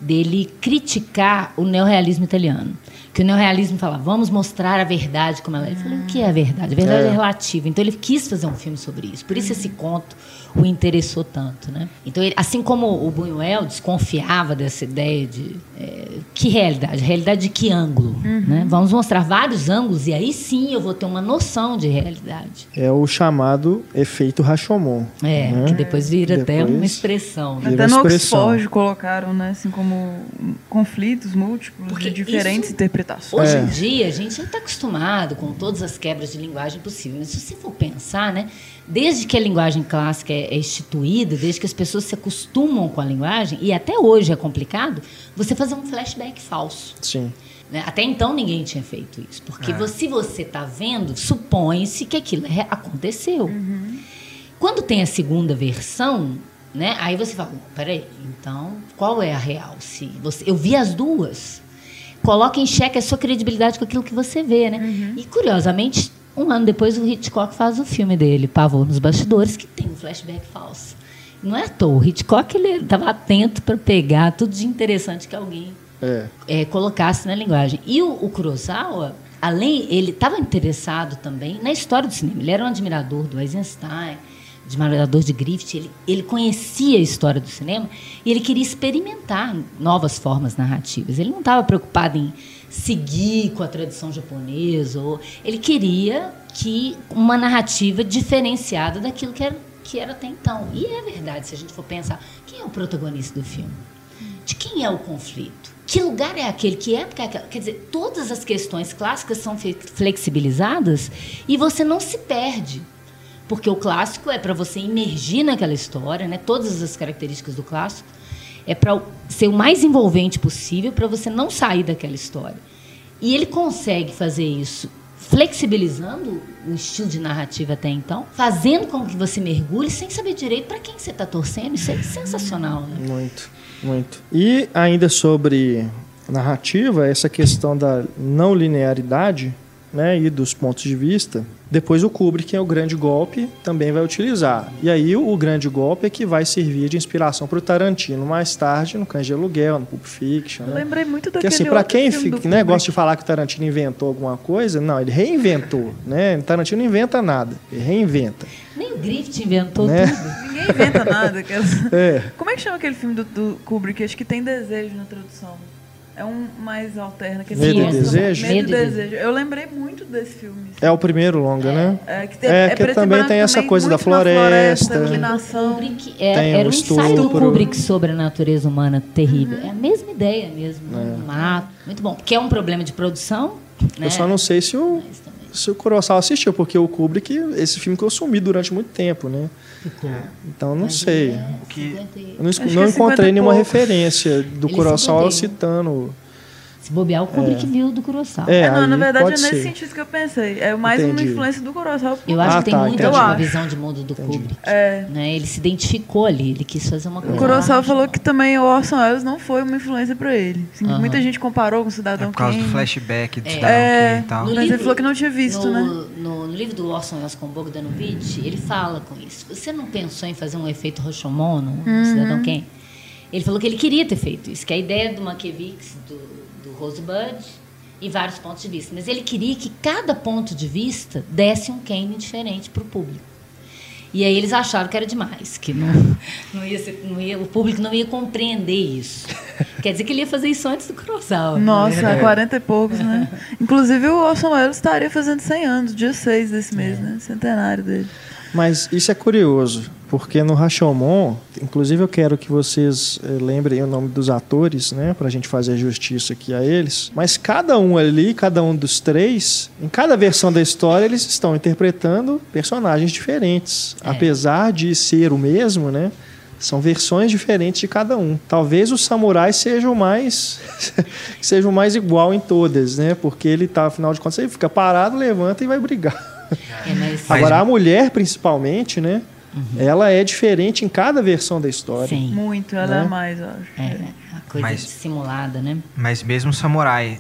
Speaker 4: dele criticar o neorrealismo italiano. Que Que o neorrealismo fala, vamos mostrar a verdade como ela é. Ele falou, o que é a verdade? A verdade é. é relativa. Então ele quis fazer um filme sobre isso. Por isso esse conto o interessou tanto, né? Então, ele, assim como o Buñuel desconfiava dessa ideia de é, que realidade, realidade de que ângulo, uhum. né? Vamos mostrar vários ângulos e aí sim eu vou ter uma noção de realidade.
Speaker 1: É o chamado efeito Rashomon.
Speaker 4: É, né? que depois vira depois até uma expressão.
Speaker 3: Né? Até no Oxford colocaram, né, assim como conflitos múltiplos Porque de diferentes isso, interpretações.
Speaker 4: Hoje é. em dia a gente já está acostumado com todas as quebras de linguagem possíveis, mas se você for pensar, né? Desde que a linguagem clássica é, é instituída, desde que as pessoas se acostumam com a linguagem, e até hoje é complicado, você fazer um flashback falso.
Speaker 1: Sim.
Speaker 4: Né? Até então ninguém tinha feito isso. Porque é. se você está vendo, supõe-se que aquilo aconteceu. Uhum. Quando tem a segunda versão, né, aí você fala, peraí, então qual é a real? Se você, eu vi as duas. Coloca em xeque a sua credibilidade com aquilo que você vê, né? Uhum. E curiosamente, um ano depois, o Hitchcock faz o filme dele, Pavor nos Bastidores, que tem um flashback falso. Não é à toa. O Hitchcock estava atento para pegar tudo de interessante que alguém é. É, colocasse na linguagem. E o, o Kurosawa, além, ele estava interessado também na história do cinema. Ele era um admirador do Eisenstein, admirador de Griffith. Ele, ele conhecia a história do cinema e ele queria experimentar novas formas narrativas. Ele não estava preocupado em seguir com a tradição japonesa. Ou, ele queria que uma narrativa diferenciada daquilo que era, que era até então. E é verdade, se a gente for pensar, quem é o protagonista do filme? De quem é o conflito? Que lugar é aquele? Que época é aquela? Quer dizer, todas as questões clássicas são flexibilizadas e você não se perde. Porque o clássico é para você imergir naquela história, né? todas as características do clássico é para ser o mais envolvente possível para você não sair daquela história. E ele consegue fazer isso flexibilizando o estilo de narrativa até então, fazendo com que você mergulhe sem saber direito para quem você está torcendo. Isso é sensacional. Né?
Speaker 1: Muito, muito. E ainda sobre narrativa, essa questão da não linearidade né, e dos pontos de vista, depois o Kubrick, é o grande golpe, também vai utilizar. E aí o, grande golpe é que vai servir de inspiração para o Tarantino mais tarde, no Cães de Aluguel, no Pulp Fiction.
Speaker 3: Né? lembrei muito daquele
Speaker 1: Porque assim, para quem fica, né, gosta de falar que o Tarantino inventou alguma coisa, não, ele reinventou. Né? O Tarantino não inventa nada, ele reinventa.
Speaker 4: Nem Griffith inventou né? tudo.
Speaker 3: Ninguém inventa nada. É. Como é que chama aquele filme do, do Kubrick? Acho que tem desejo na tradução. É um mais alterno. Que
Speaker 1: Medo e Desejo?
Speaker 3: Medo e Desejo. Eu lembrei muito desse filme.
Speaker 1: É o primeiro longa,
Speaker 3: é,
Speaker 1: né?
Speaker 3: É, que, tem, é,
Speaker 1: é que também tem essa coisa da floresta. floresta
Speaker 4: Kubrick, é, tem era um ensaio do Kubrick sobre a natureza humana terrível. Uhum. É a mesma ideia mesmo. É. Um mato. Muito bom. Porque é um problema de produção.
Speaker 1: Né? Eu só não sei se o, se o Kurosawa assistiu, porque o Kubrick, esse filme que eu sumi durante muito tempo, né? Ficou. Então não Mas sei. É, que, eu não, não é encontrei nenhuma referência do Kurosawa citando.
Speaker 4: Se bobear, o Kubrick é. viu do Kurosawa.
Speaker 3: É, é não, na verdade é nesse ser. sentido que eu pensei. É mais Entendi. uma influência do Kurosawa.
Speaker 4: Eu acho ah, que tem tá, muito a visão de mundo do Entendi. Kubrick. É. Né? Ele se identificou ali, ele quis fazer uma coisa.
Speaker 3: O Kurosawa falou que também o Orson Welles não foi uma influência para ele. Assim, uh -huh. Muita gente comparou com o Cidadão
Speaker 2: é por causa
Speaker 3: Kane.
Speaker 2: do flashback do é. Cidadão Kane e tal.
Speaker 3: No Mas livro, ele falou que não tinha visto,
Speaker 4: no,
Speaker 3: né?
Speaker 4: No, no, livro do Orson Welles com Bogdanovich, ele fala com isso. Você não pensou em fazer um efeito Rashomon no uhum. Cidadão Kane? Ele falou que ele queria ter feito isso, que a ideia do Mankiewicz, do Rosebud, e vários pontos de vista. Mas ele queria que cada ponto de vista desse um Kane diferente para o público. E aí eles acharam que era demais, que não, não ia ser, não ia, o público não ia compreender isso. Quer dizer que ele ia fazer isso antes do Kurosawa.
Speaker 3: Nossa, há 40 e poucos, né? Inclusive o Orson Welles estaria fazendo 100 anos, dia 6 desse mês, é. né? Centenário dele.
Speaker 1: Mas isso é curioso, porque no Rashomon, inclusive eu quero que vocês eh, lembrem o nome dos atores, né, para a gente fazer justiça aqui a eles. Mas cada um ali, cada um dos três, em cada versão da história, eles estão interpretando personagens diferentes. É. Apesar de ser o mesmo, né? São versões diferentes de cada um. Talvez o samurai seja o mais seja o mais igual em todas, né? Porque ele tá, afinal de contas, ele fica parado, levanta e vai brigar. É, mas... Agora, a mulher, principalmente, né? Uhum. Ela é diferente em cada versão da história.
Speaker 3: Sim. Muito, ela é né? é mais, eu acho.
Speaker 4: É, a coisa mas, simulada, né?
Speaker 2: Mas mesmo o samurai,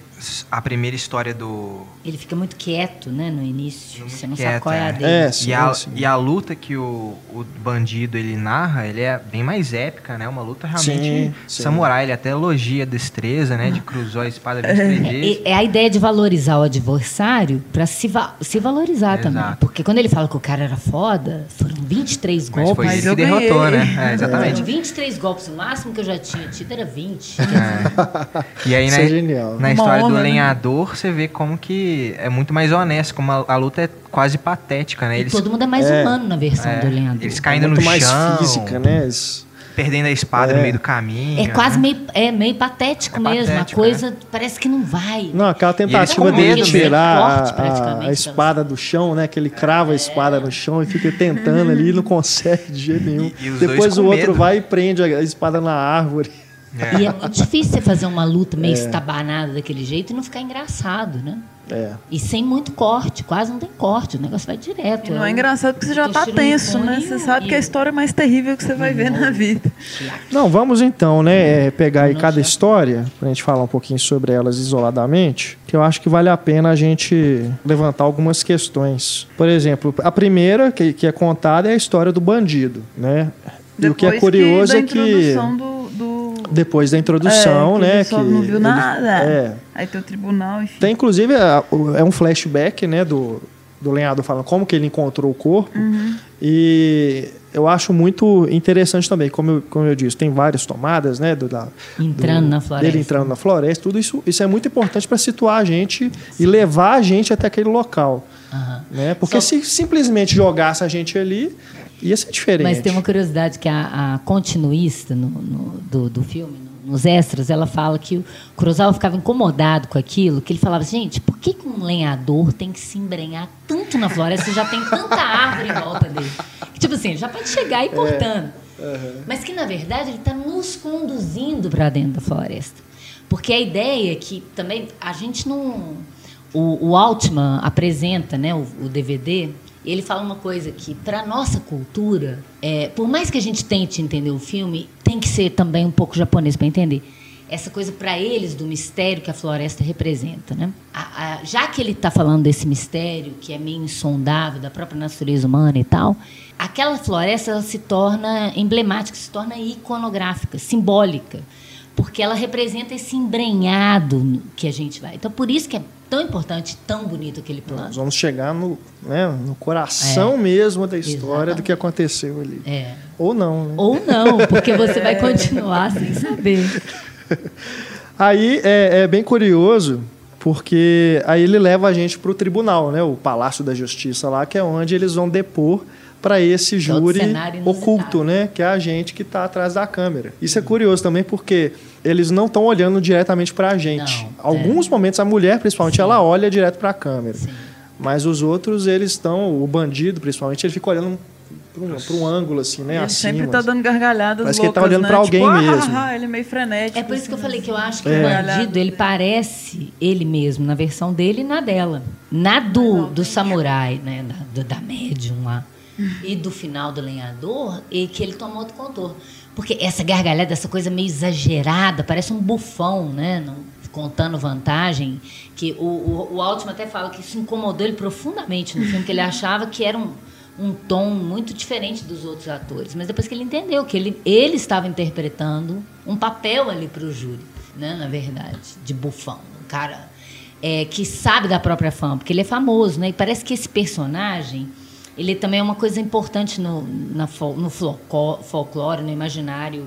Speaker 2: a primeira história do.
Speaker 4: Ele fica muito quieto, né, no início.
Speaker 2: Muito
Speaker 4: Você não
Speaker 2: quieto,
Speaker 4: sabe qual é a
Speaker 2: é.
Speaker 4: dele.
Speaker 1: É, sim,
Speaker 2: e, a,
Speaker 1: sim.
Speaker 2: e a luta que o, o bandido ele narra, ele é bem mais épica, né? Uma luta realmente
Speaker 1: Sim, sim.
Speaker 2: samurai. Ele até elogia a destreza, né? De cruzar a espada 23 vezes.
Speaker 4: É, é a ideia de valorizar o adversário para se, va- se valorizar
Speaker 2: Exato.
Speaker 4: também. Porque quando ele fala que o cara era foda, foram 23
Speaker 2: Mas
Speaker 4: golpes.
Speaker 2: foi
Speaker 3: Mas
Speaker 2: ele que
Speaker 3: eu
Speaker 2: derrotou,
Speaker 3: ganhei.
Speaker 2: né? É, exatamente.
Speaker 4: Foram 23 golpes. O máximo que eu já tinha tido era 20.
Speaker 2: E aí,
Speaker 1: Isso
Speaker 2: na,
Speaker 1: é genial.
Speaker 2: na história do
Speaker 3: né?
Speaker 2: lenhador, você vê como que é muito mais honesto, como a, a luta é quase patética, né?
Speaker 4: E
Speaker 2: Eles,
Speaker 4: todo mundo é mais
Speaker 1: É.
Speaker 4: humano na versão
Speaker 2: é,
Speaker 4: do lenhador.
Speaker 2: eles caindo
Speaker 1: Muito
Speaker 2: no
Speaker 1: mais
Speaker 2: chão,
Speaker 1: física, né? Eles-
Speaker 2: perdendo a espada
Speaker 1: É.
Speaker 2: no meio do caminho.
Speaker 4: É quase
Speaker 2: né?
Speaker 4: meio, é meio patético
Speaker 2: É
Speaker 4: mesmo.
Speaker 2: patético,
Speaker 4: a coisa parece que não vai.
Speaker 1: Não, aquela tentativa dele tirar
Speaker 4: Corte,
Speaker 1: a- a, espada do chão, né? Que ele crava a espada no chão e fica tentando ali e não consegue de jeito nenhum.
Speaker 2: E- e
Speaker 1: Depois o outro
Speaker 2: medo.
Speaker 1: vai e prende a espada na árvore.
Speaker 2: É.
Speaker 4: E é muito difícil você fazer uma luta meio estabanada daquele jeito e não ficar engraçado, né?
Speaker 1: É.
Speaker 4: E sem muito corte, quase não tem corte, o negócio vai direto.
Speaker 3: E não é
Speaker 4: o-
Speaker 3: engraçado porque você já tá
Speaker 4: Toshiro
Speaker 3: tenso, né? Você sabe que é a história mais terrível que você vai ver na vida.
Speaker 1: Não, vamos então, né, é, pegar aí cada história, pra gente falar um pouquinho sobre elas isoladamente, que eu acho que vale a pena a gente levantar algumas questões. Por exemplo, a primeira que, que é contada é a história do bandido, né? E o que é
Speaker 3: Depois
Speaker 1: curioso
Speaker 3: da
Speaker 1: é que
Speaker 3: do-
Speaker 1: depois da introdução,
Speaker 3: é, que
Speaker 1: né,
Speaker 3: ele só não viu
Speaker 1: ele-
Speaker 3: nada.
Speaker 1: É,
Speaker 3: Aí tem o tribunal, enfim.
Speaker 1: tem inclusive é, um flashback, né, do do lenhador falando como que ele encontrou o corpo. E eu acho muito interessante também, como eu, como eu disse, tem várias tomadas, né? Do, da,
Speaker 4: Entrando
Speaker 1: do-
Speaker 4: na floresta.
Speaker 1: Dele entrando na floresta, tudo isso, isso é muito importante para situar a gente e levar a gente até aquele local.
Speaker 4: Aham.
Speaker 1: Né? Porque
Speaker 4: Só-
Speaker 1: se simplesmente jogasse a gente ali, ia ser diferente.
Speaker 4: Mas tem uma curiosidade que a, a continuista no, no- do, do filme, no- nos extras, ela fala que o Kurosawa ficava incomodado com aquilo, que ele falava gente, por que, que um lenhador tem que se embrenhar tanto na floresta se já tem tanta árvore em volta dele? Que, tipo assim, ele já pode chegar e cortando. Mas que, na verdade, ele está nos conduzindo para dentro da floresta. Porque a ideia é que também a gente não... O, o Altman apresenta né, o, o DVD ele fala uma coisa que, para nossa cultura, é, por mais que a gente tente entender o filme, tem que ser também um pouco japonês para entender. Essa coisa para eles do mistério que a floresta representa. Né? A- a- já que ele está falando desse mistério, que é meio insondável, da própria natureza humana e tal, aquela floresta se torna emblemática, se torna iconográfica, simbólica porque ela representa esse embrenhado que a gente vai. Então, por isso que é tão importante, tão bonito aquele plano.
Speaker 1: Nós vamos chegar no, né, no coração mesmo da história do que aconteceu ali.
Speaker 4: É.
Speaker 1: Ou não, né?
Speaker 4: Ou não, porque você vai continuar sem saber.
Speaker 1: Aí é, é bem curioso, porque aí ele leva a gente para o tribunal, né? O Palácio da Justiça lá, que é onde eles vão depor para esse
Speaker 4: é
Speaker 1: júri oculto, né? Que é a gente que está atrás da câmera. Isso é curioso também porque eles não estão olhando diretamente para a gente.
Speaker 4: Não,
Speaker 1: Alguns momentos a mulher, principalmente, ela olha direto para a câmera.
Speaker 4: Sim.
Speaker 1: Mas os outros, eles estão, o bandido principalmente, ele fica olhando para um, um ângulo assim, né?
Speaker 3: ele
Speaker 1: acima.
Speaker 3: sempre tá dando gargalhadas
Speaker 1: Parece que ele tá olhando
Speaker 3: né?
Speaker 1: pra alguém
Speaker 3: tipo,
Speaker 1: mesmo.
Speaker 3: ah, ah, ele é meio frenético.
Speaker 4: É por isso que eu
Speaker 3: assim,
Speaker 4: falei que eu acho que
Speaker 1: É.
Speaker 4: o bandido, ele parece ele mesmo, na versão dele e na dela. Na do, do samurai, né? Da, do- da médium lá. E do final do lenhador, e que ele toma outro contorno. Porque essa gargalhada, essa coisa meio exagerada, parece um bufão, né? Contando vantagem. Que o, o, o Altman até fala que isso incomodou ele profundamente no filme, que ele achava que era um, um tom muito diferente dos outros atores. Mas depois que ele entendeu que ele, ele estava interpretando um papel ali para o júri, né? na verdade, de bufão. Um cara é, que sabe da própria fama, porque ele é famoso. Né? E parece que esse personagem ele também é uma coisa importante no, na, no folclore, no imaginário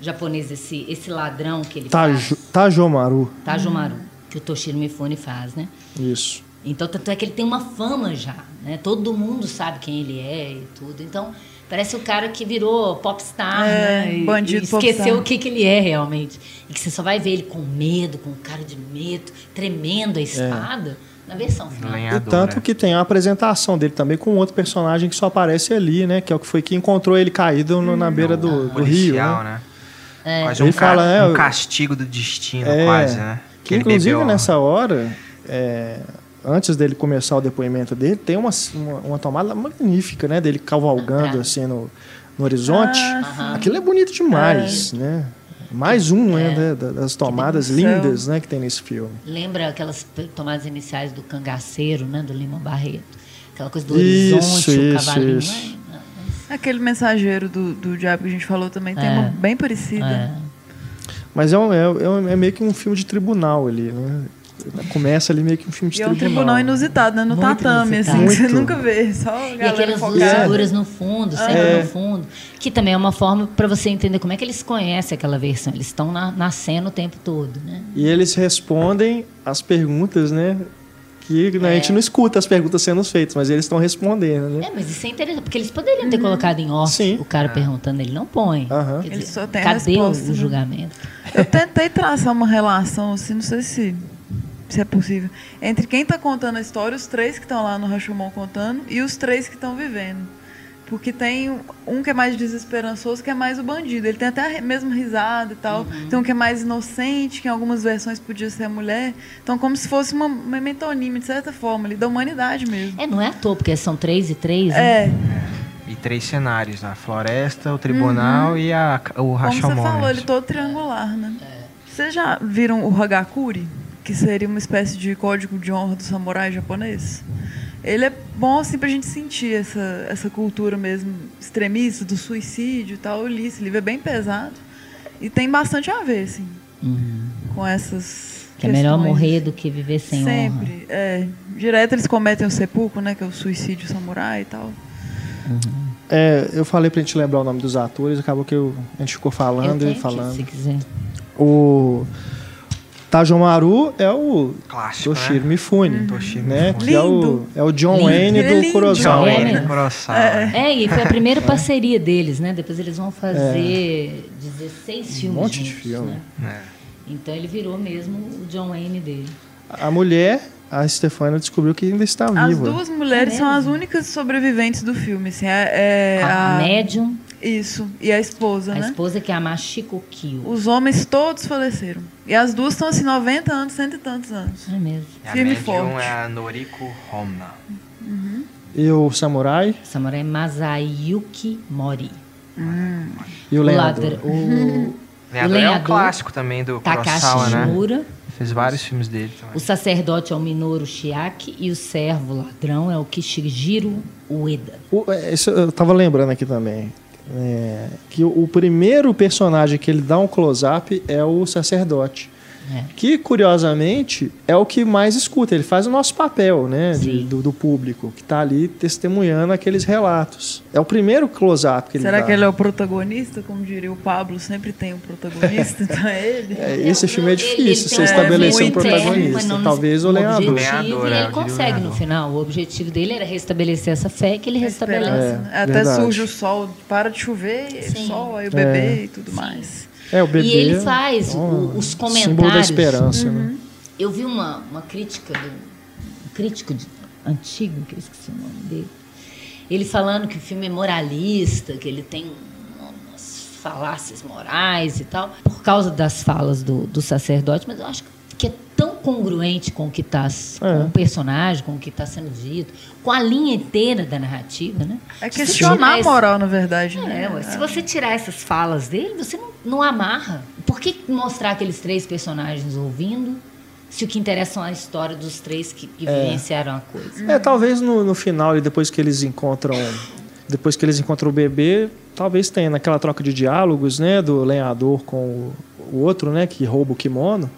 Speaker 4: japonês, esse, esse ladrão que ele
Speaker 1: Taju,
Speaker 4: faz.
Speaker 1: Tajomaru.
Speaker 4: Tajomaru, que o Toshiro Mifune faz, né?
Speaker 1: Isso.
Speaker 4: Então, tanto é que ele tem uma fama já, né? Todo mundo sabe quem ele é e tudo. Então, parece o cara que virou popstar,
Speaker 3: É,
Speaker 4: né? E-
Speaker 3: bandido
Speaker 4: e esqueceu
Speaker 3: popstar.
Speaker 4: o que, que ele é realmente. E que você só vai ver ele com medo, com cara de medo, tremendo a espada, na versão final.
Speaker 2: Lenhador,
Speaker 1: E tanto
Speaker 2: né?
Speaker 1: que tem a apresentação dele também com outro personagem que só aparece ali, né? Que é o que foi que encontrou ele caído no- na beira do, do rio.
Speaker 2: policial,
Speaker 1: Né?
Speaker 2: né?
Speaker 4: É.
Speaker 2: Quase
Speaker 1: Ele
Speaker 2: um, ca-
Speaker 1: fala, é,
Speaker 2: um castigo do destino,
Speaker 1: É,
Speaker 2: quase, né?
Speaker 1: Que
Speaker 2: ele
Speaker 1: inclusive
Speaker 2: bebeu-
Speaker 1: nessa hora, é, antes dele começar o depoimento dele, tem uma, uma, uma tomada magnífica, né? Dele cavalgando
Speaker 4: Entrada.
Speaker 1: assim no, no horizonte.
Speaker 3: Ah.
Speaker 1: Aquilo é bonito demais, né? Mais um, é, né, das tomadas lindas, né, que tem nesse filme.
Speaker 4: Lembra aquelas tomadas iniciais do cangaceiro, né, do Lima Barreto? Aquela coisa do isso, horizonte, isso, o cavalinho. Isso.
Speaker 3: É? Aquele mensageiro do, do diabo que a gente falou também tem uma bem parecida. É.
Speaker 1: Mas é, um, é, é, meio que um filme de tribunal ali, né? Começa ali meio que um filme de
Speaker 3: e
Speaker 1: tribunal.
Speaker 3: é um tribunal inusitado, né? No Muito tatame, assim, Muito. você nunca vê. Só
Speaker 4: e aquelas luzes escuras no fundo, sempre é. no fundo. Que também é uma forma para você entender como é que eles conhecem aquela versão. Eles estão na, na cena o tempo todo, né?
Speaker 1: E eles respondem as perguntas, né? que né, é. a gente não escuta as perguntas sendo feitas, mas eles estão respondendo, né?
Speaker 4: É, mas isso é interessante, porque eles poderiam ter uhum. colocado em off Sim. o cara é. perguntando, ele não põe.
Speaker 3: Uhum. Dizer, ele só tem
Speaker 4: cadê
Speaker 3: resposta,
Speaker 4: o, o né? julgamento?
Speaker 3: Eu tentei traçar uma relação, assim, não sei se, se é possível, entre quem está contando a história, os três que estão lá no Rashomon contando, e os três que estão vivendo. Porque tem um que é mais desesperançoso, que é mais o bandido. Ele tem até a mesma risada e tal. Uhum. Tem um que é mais inocente, que em algumas versões podia ser a mulher. Então, como se fosse uma, uma metonímia, de certa forma, ali, da humanidade mesmo.
Speaker 4: É, não é à toa, porque são três e três, né?
Speaker 3: É.
Speaker 2: E três cenários, a floresta, o tribunal uhum. e a, o Rashomon.
Speaker 3: Como você falou, ele todo triangular, né? É. Vocês já viram o Hagakure? Que seria uma espécie de código de honra do samurai japonês? ele é bom assim pra gente sentir essa, essa cultura mesmo extremista do suicídio e tal. Eu li esse livro, é bem pesado. E tem bastante a ver, assim, uhum. com essas.
Speaker 4: Que é melhor morrer do que viver sem
Speaker 3: Sempre,
Speaker 4: honra.
Speaker 3: é. Direto eles cometem o sepulcro, né? Que é o suicídio samurai e tal.
Speaker 1: Uhum. É, eu falei pra gente lembrar o nome dos atores, acabou que eu, a gente ficou falando e falando.
Speaker 4: se quiser.
Speaker 1: O Tajomaru é o
Speaker 2: Clássico,
Speaker 1: Toshiro
Speaker 2: né?
Speaker 1: Mifune,
Speaker 2: hum. Toshiro
Speaker 1: né? Que é o, é o John Lindo. Wayne do
Speaker 2: é
Speaker 1: Kurosawa.
Speaker 2: John Wayne do Kurosawa.
Speaker 4: É. é, e foi a primeira parceria deles, né? Depois eles vão fazer é. 16 filmes
Speaker 1: Um monte
Speaker 4: juntos,
Speaker 1: de filme.
Speaker 4: Né? Então ele virou mesmo o John Wayne dele.
Speaker 1: A mulher, a Stefania descobriu que ainda está viva.
Speaker 3: As duas mulheres é são as únicas sobreviventes do filme. Assim, é,
Speaker 4: é a, a médium
Speaker 3: isso. E a esposa,
Speaker 4: a
Speaker 3: né?
Speaker 4: A esposa que é a Machiko Kyo.
Speaker 3: Os homens todos faleceram. E as duas estão assim, 90 anos, cento e tantos anos.
Speaker 4: É mesmo.
Speaker 2: E Firme a forte. é a Noriko Homna.
Speaker 1: Uhum. E o samurai?
Speaker 4: O samurai Masayuki Mori.
Speaker 1: Hum. E o lenhador?
Speaker 4: O, o,
Speaker 2: lenhador, o lenhador é um clássico também do Kurosawa, né?
Speaker 4: Shimura.
Speaker 2: Fez vários filmes dele também.
Speaker 4: O sacerdote é o Minoru Shiaki e o servo ladrão é o Kishijiro Ueda.
Speaker 1: O, é, isso eu estava lembrando aqui também. É, que o, primeiro personagem que ele dá um close-up é o sacerdote. É. Que, curiosamente, é o que mais escuta. Ele faz o nosso papel, né? De, do, do, público, que está ali testemunhando aqueles relatos. É o primeiro close-up que ele
Speaker 3: Será
Speaker 1: dá.
Speaker 3: que ele é o protagonista? Como diria o Pablo, sempre tem um protagonista, então é ele?
Speaker 1: É, esse filme é difícil, você estabelecer um protagonista. Não, Talvez o.
Speaker 4: O objetivo, ele consegue no final. O objetivo dele era restabelecer essa fé que ele restabelece.
Speaker 3: É, Até verdade. surge o sol, para de chover, Sim. sol, aí o bebê é. e tudo Sim. mais.
Speaker 1: É, o bebê,
Speaker 4: e ele faz o, os comentários.
Speaker 1: Símbolo da esperança, né? uhum. né?
Speaker 4: Eu vi uma, uma crítica do um crítico de, antigo, que eu esqueci o nome dele. Ele falando que o filme é moralista, que ele tem umas falácias morais e tal, por causa das falas do, do sacerdote, mas eu acho que é congruente com o que está é. com o personagem, com o que está sendo dito, com a linha inteira da narrativa, né?
Speaker 3: É questionar a moral, na verdade. Né?
Speaker 4: É, né? se você tirar essas falas dele, você não, não amarra. Por que mostrar aqueles três personagens ouvindo? Se o que interessa são a história dos três que vivenciaram a coisa.
Speaker 1: É, talvez no, no final, e depois que eles encontram depois que eles encontram o bebê, talvez tenha naquela troca de diálogos, né, do lenhador com o, o outro, né, que rouba o kimono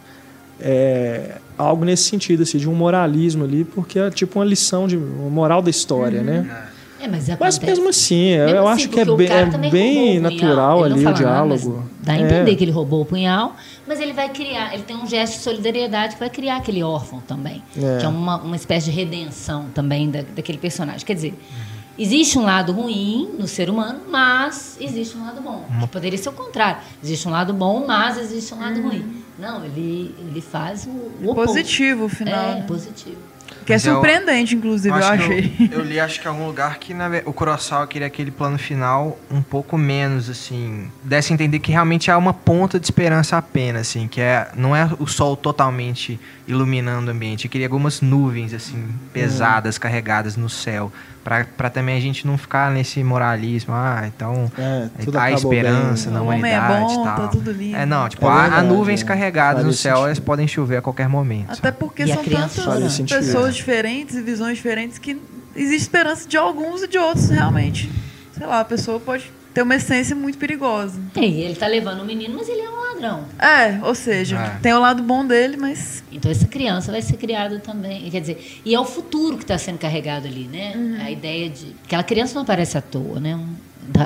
Speaker 1: é, algo nesse sentido, assim, de um moralismo ali, porque é tipo uma lição de uma moral da história, uhum.
Speaker 4: né? É, mas,
Speaker 1: mas, mesmo assim, mesmo eu assim, acho que é bem, é bem natural ali o diálogo.
Speaker 4: Nada, dá a entender é. que ele roubou o punhal, mas ele vai criar, ele tem um gesto de solidariedade que vai criar aquele órfão também, é. que é uma, uma espécie de redenção também da, daquele personagem. Quer dizer, uhum. Existe um lado ruim no ser humano, mas existe um lado bom. Que poderia ser o contrário. Existe um lado bom, mas existe um lado uhum. ruim. Não, ele, ele faz o, o
Speaker 3: positivo, o final.
Speaker 4: É,
Speaker 3: né?
Speaker 4: positivo.
Speaker 3: Que é surpreendente, eu, inclusive, eu, eu achei.
Speaker 2: Eu, eu, li, acho que em algum lugar que na, o Kurosawa queria aquele plano final um pouco menos, assim, desse a entender que realmente há uma ponta de esperança apenas, assim, que é, não é o sol totalmente iluminando o ambiente. Eu queria algumas nuvens, assim, pesadas, carregadas no céu para também a gente não ficar nesse moralismo, ah, então é, há esperança bem, na humanidade é bom,
Speaker 3: tal. Tá tudo lindo.
Speaker 2: É, não, tipo, é há, há, nuvens é. carregadas no céu, sentido. elas podem chover a qualquer momento.
Speaker 3: Até porque são tantas pessoas diferentes e visões diferentes que existe esperança de alguns e de outros, realmente. Sei lá, a pessoa pode ter uma essência muito perigosa.
Speaker 4: Então. ele tá levando o menino, mas ele é um ladrão.
Speaker 3: É, ou seja, é. tem o lado bom dele, mas.
Speaker 4: Então essa criança vai ser criada também. Quer dizer, e é o futuro que está sendo carregado ali, né? Uhum. A ideia de. Aquela criança não aparece à toa, né?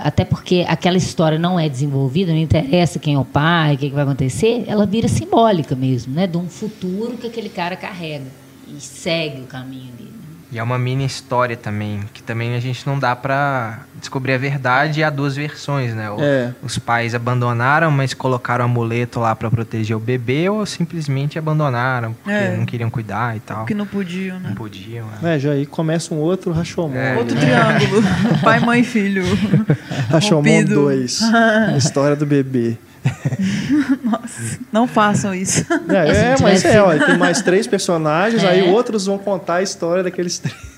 Speaker 4: até porque aquela história não é desenvolvida, não interessa quem é o pai, o que, que vai acontecer, ela vira simbólica mesmo, né? De um futuro que aquele cara carrega e segue o caminho dele.
Speaker 2: E é uma mini história também, que também a gente não dá para descobrir a verdade e há duas versões, né? É. Os pais abandonaram, mas colocaram o amuleto lá para proteger o bebê ou simplesmente abandonaram, porque é. não queriam cuidar e tal.
Speaker 3: Porque não podiam, né?
Speaker 2: Não podiam.
Speaker 1: É, é já aí começa um outro Rashomon. É.
Speaker 3: Outro triângulo. pai, mãe e filho.
Speaker 1: Rashomon 2. a história do bebê.
Speaker 3: Nossa, não façam isso.
Speaker 1: É, é mas é, olha, tem mais três personagens, é. aí outros vão contar a história daqueles três.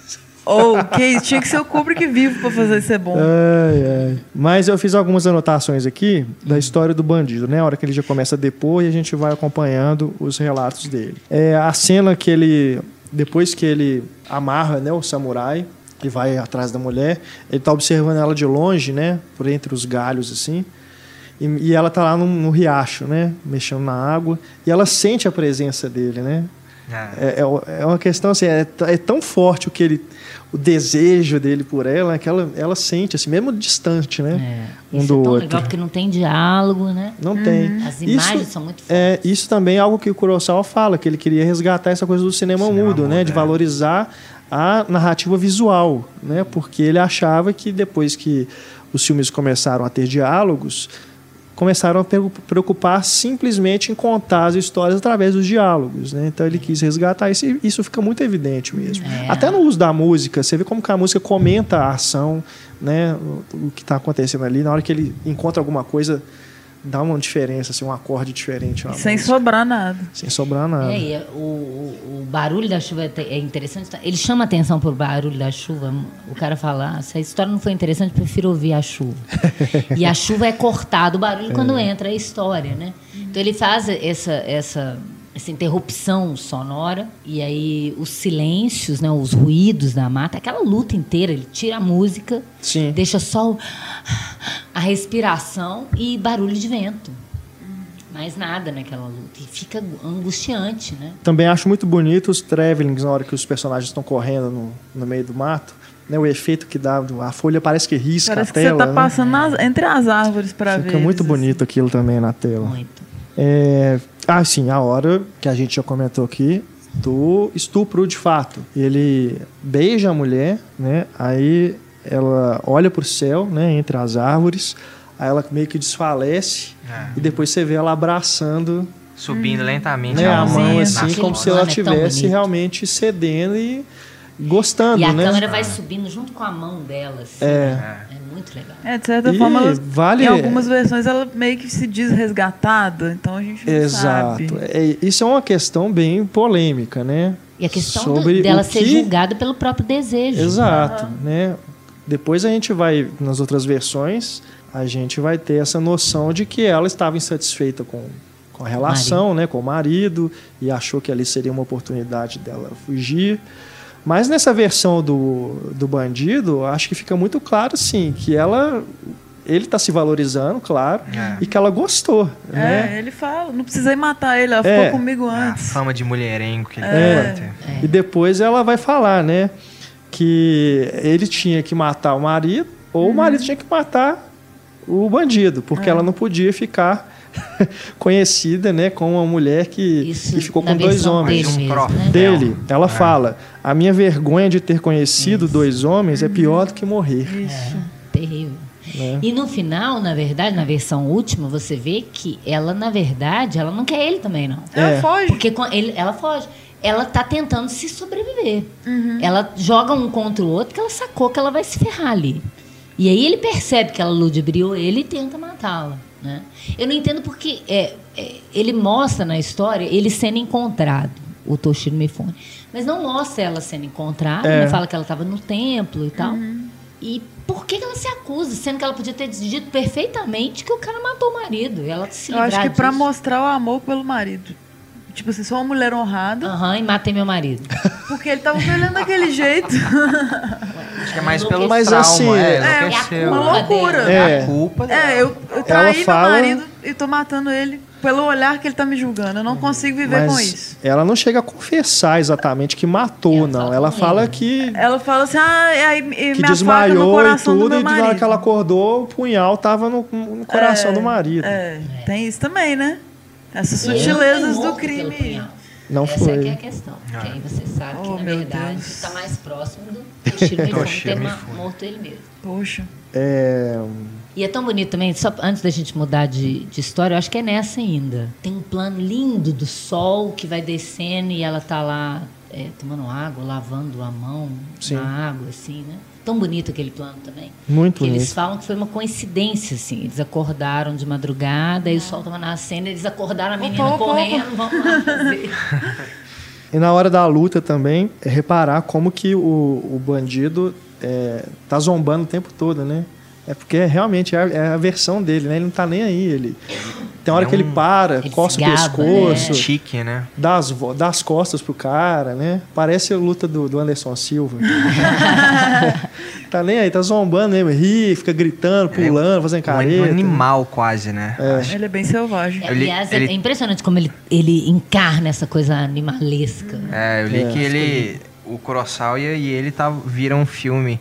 Speaker 3: Ou, que tinha que ser o Kubrick vivo para fazer ser bom.
Speaker 1: Ai, ai. Mas eu fiz algumas anotações aqui da história do bandido, né? A hora que ele já começa a depor e a gente vai acompanhando os relatos dele. É a cena que ele, depois que ele amarra né, o samurai e vai atrás da mulher, ele está observando ela de longe, né? Por entre os galhos, assim. E, e ela tá lá no, no, riacho, né? Mexendo na água. E ela sente a presença dele, né? É, é, é, é uma questão assim, é, é, tão forte o que ele, o desejo dele por ela, que ela, ela sente, assim, mesmo distante, né?
Speaker 4: É. Um isso do é tão outro. legal porque não tem diálogo, né?
Speaker 1: Não uhum. tem.
Speaker 4: As imagens isso, são muito fortes.
Speaker 1: É, isso também é algo que o Kurosawa fala, que ele queria resgatar essa coisa do cinema, cinema mudo, mudo, né? De é. valorizar a narrativa visual, né? Porque ele achava que depois que os filmes começaram a ter diálogos, começaram a preocupar simplesmente em contar as histórias através dos diálogos. Né? Então ele quis resgatar isso e isso fica muito evidente mesmo. É. Até no uso da música, você vê como que a música comenta a ação, né? o que está acontecendo ali. Na hora que ele encontra alguma coisa dá uma diferença, assim, um acorde diferente.
Speaker 3: Sem música. sobrar nada.
Speaker 1: Sem sobrar nada.
Speaker 4: É, é, o, o, barulho da chuva é interessante. Ele chama atenção por barulho da chuva. O cara fala, ah, se a história não foi interessante, prefiro ouvir a chuva. e a chuva é cortada, o barulho é. quando entra a história, né? Então ele faz essa, essa essa interrupção sonora e aí os silêncios, né, os ruídos da mata, aquela luta inteira, ele tira a música, Sim. deixa só o, a respiração e barulho de vento. Mais nada naquela luta. E fica angustiante, né?
Speaker 1: Também acho muito bonito os travelings na hora que os personagens estão correndo no, no meio do mato. Né, o efeito que dá, a folha parece que risca
Speaker 3: parece
Speaker 1: a tela.
Speaker 3: Parece que você está passando né? entre as árvores para ver.
Speaker 1: Fica muito bonito assim. aquilo também na tela. Muito. É, ah, sim, a hora que a gente já comentou aqui do estupro de fato. Ele beija a mulher, né? Aí ela olha para o céu, né? Entre as árvores. Aí ela meio que desfalece é. e depois você vê ela abraçando
Speaker 2: subindo hum. lentamente
Speaker 1: né, a mão assim como se ela estivesse é realmente cedendo e gostando,
Speaker 4: e a
Speaker 1: né?
Speaker 4: câmera vai subindo junto com a mão dela. Assim, é. Né? É muito legal.
Speaker 3: É, de certa e forma, ela, vale... em algumas versões ela meio que se diz resgatada, então a gente não
Speaker 1: Exato. sabe. É, isso é uma questão bem polêmica, né?
Speaker 4: E a questão Sobre dela ser que... julgada pelo próprio desejo.
Speaker 1: Exato, uhum. né? Depois a gente vai, nas outras versões, a gente vai ter essa noção de que ela estava insatisfeita com, com a relação, né, com o marido, e achou que ali seria uma oportunidade dela fugir. Mas nessa versão do, do bandido, acho que fica muito claro, sim, que ela ele está se valorizando, claro, é. e que ela gostou. É, né?
Speaker 3: ele fala, não precisei matar ele, ela é. ficou comigo antes.
Speaker 2: A fama de mulherengo que ele
Speaker 1: é. é. E depois ela vai falar, né, que ele tinha que matar o marido, ou uhum. o marido tinha que matar o bandido, porque é. ela não podia ficar conhecida, né, com uma mulher que, que ficou com dois homens.
Speaker 4: Dele, mesmo, né?
Speaker 1: dele. Ela é. fala: a minha vergonha de ter conhecido Isso. dois homens é pior do que morrer.
Speaker 4: Isso. É, terrível. É. E no final, na verdade, na versão última, você vê que ela, na verdade, ela não quer ele também, não.
Speaker 3: Ela é. foge.
Speaker 4: Porque ele, ela foge. ela tá tentando se sobreviver. Ela joga um contra o outro que ela sacou que ela vai se ferrar ali. E aí ele percebe que ela ludibriou ele e tenta matá-la. Né? Eu não entendo porque é, é, ele mostra na história ele sendo encontrado, o Toshiro Mifune. Mas não mostra ela sendo encontrada,
Speaker 1: É.
Speaker 4: né? fala que ela estava no templo e tal. E por que que ela se acusa? Sendo que ela podia ter dito perfeitamente que o cara matou o marido. E ela se
Speaker 3: Eu acho que pra
Speaker 4: disso.
Speaker 3: mostrar o amor pelo marido. Tipo assim, sou uma mulher honrada,
Speaker 4: Aham, e matei meu marido.
Speaker 3: porque ele tava olhando daquele jeito.
Speaker 2: Acho que é mais pelo
Speaker 1: Mas
Speaker 2: trauma,
Speaker 1: assim,
Speaker 2: é,
Speaker 1: é
Speaker 2: enlouqueceu.
Speaker 3: uma loucura.
Speaker 2: É
Speaker 1: É.
Speaker 2: a culpa dela.
Speaker 3: É, eu, eu traí
Speaker 1: fala-
Speaker 3: meu marido e tô matando ele pelo olhar que ele tá me julgando. Eu não consigo viver com
Speaker 1: Mas
Speaker 3: isso.
Speaker 1: ela não chega a confessar exatamente que matou,
Speaker 4: Ela
Speaker 1: não.
Speaker 4: fala
Speaker 1: Ela
Speaker 4: com
Speaker 1: fala que,
Speaker 3: Ela fala assim, ah, e aí
Speaker 1: que desmaiou e
Speaker 3: coração do
Speaker 1: tudo, e na hora que ela acordou, o punhal tava no, no coração do marido.
Speaker 3: É, tem isso também, né? Essas sutilezas
Speaker 4: foi
Speaker 3: do crime.
Speaker 1: Não
Speaker 4: Essa
Speaker 1: foi.
Speaker 4: é que é a questão. Que aí você sabe que,
Speaker 3: Oh,
Speaker 4: na
Speaker 3: meu
Speaker 4: verdade, está mais próximo do Toshiro Mifune ter morto ele mesmo.
Speaker 3: Poxa.
Speaker 1: É,
Speaker 4: E é tão bonito também, só antes da gente mudar de, de história, eu acho que é nessa ainda. Tem um plano lindo do sol que vai descendo e ela tá lá é, tomando água, lavando a mão
Speaker 1: Sim.
Speaker 4: na água, assim, né? Tão bonito aquele plano também.
Speaker 1: Muito
Speaker 4: que eles
Speaker 1: bonito.
Speaker 4: falam que foi uma coincidência, assim. Eles acordaram de madrugada e o sol tava nascendo, eles acordaram a menina
Speaker 3: opa, opa.
Speaker 4: correndo, vamos lá fazer.
Speaker 1: E na hora da luta também, é reparar como que o, o bandido é, tá zombando o tempo todo, né? É porque realmente é a, é a versão dele, né? Ele não tá nem aí. Ele, tem hora
Speaker 2: É
Speaker 1: que ele
Speaker 2: um-
Speaker 1: para,
Speaker 4: Ele
Speaker 1: coça o pescoço,
Speaker 4: né?
Speaker 2: Chique, né?
Speaker 1: dá, as, dá as costas pro cara, né? Parece a luta do, do Anderson Silva. tá nem aí, tá zombando mesmo. Ri, fica gritando,
Speaker 2: é
Speaker 1: pulando, fazendo
Speaker 2: Um,
Speaker 1: careta.
Speaker 2: um animal quase, né? Acho-
Speaker 3: Ele é bem selvagem.
Speaker 2: Li-
Speaker 4: Aliás,
Speaker 2: ele-
Speaker 4: é impressionante como ele, ele encarna essa coisa animalesca.
Speaker 2: É, eu li
Speaker 1: É,
Speaker 2: que ele, o Kurosawa e ele tavam, viram um filme,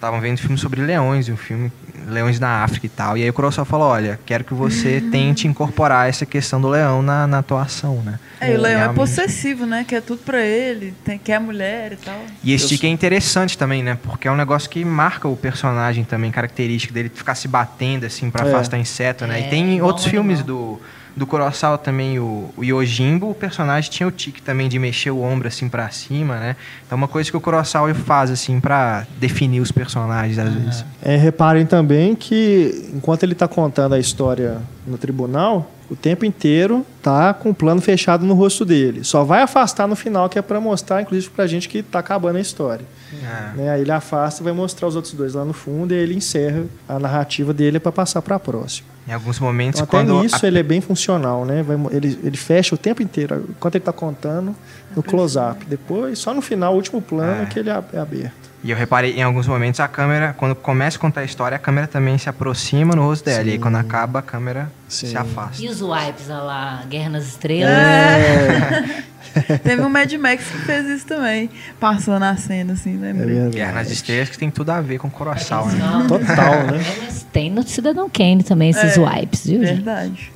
Speaker 2: estavam vendo um filme sobre leões, um filme leões na África e tal. E aí o Kurosawa falou, olha, quero que você tente incorporar essa questão do leão na, na atuação, né?
Speaker 3: É, e o leão é
Speaker 2: Realmente.
Speaker 3: possessivo, né? Quer tudo pra ele, tem, quer a mulher e tal.
Speaker 2: E esse tique é interessante também, né? Porque é um negócio que marca o personagem também, característica dele ficar se batendo assim pra
Speaker 1: É.
Speaker 2: afastar inseto, né?
Speaker 4: É,
Speaker 2: e tem outros filmes do, do Kurosawa também, o, o Yojimbo, o personagem tinha o tique também de mexer o ombro assim pra cima, né? Então uma coisa que o Kurosawa faz assim pra definir os personagens às vezes.
Speaker 1: É, reparem também que enquanto ele está contando a história no tribunal, o tempo inteiro tá com o plano fechado no rosto dele. Só vai afastar no final, que é para mostrar, inclusive, pra gente que tá acabando a história.
Speaker 2: É.
Speaker 1: Né? Aí ele afasta e vai mostrar os outros dois lá no fundo e aí ele encerra a narrativa dele para passar para a próxima.
Speaker 2: Em alguns momentos
Speaker 1: Então, até
Speaker 2: quando
Speaker 1: nisso
Speaker 2: a-
Speaker 1: ele é bem funcional, né? Ele, ele fecha o tempo inteiro, enquanto ele está contando, no close-up. Depois, só no final, o último plano,
Speaker 2: É.
Speaker 1: que ele é é aberto.
Speaker 2: E eu reparei em alguns momentos a câmera, quando começa a contar a história, a câmera também se aproxima no rosto dela. E aí quando acaba, a câmera
Speaker 1: Sim.
Speaker 2: se afasta.
Speaker 4: E os wipes, olha lá, Guerra nas Estrelas.
Speaker 3: Teve um Mad Max que fez isso também. Passou na cena, assim,
Speaker 1: É
Speaker 3: lembrei.
Speaker 1: verdade.
Speaker 2: Guerra nas Estrelas que tem tudo a ver com o Kurosawa, né?
Speaker 4: Não,
Speaker 1: Total, né?
Speaker 4: é, mas tem no Cidadão Kane também esses
Speaker 3: É,
Speaker 4: wipes, viu, gente?
Speaker 3: Verdade.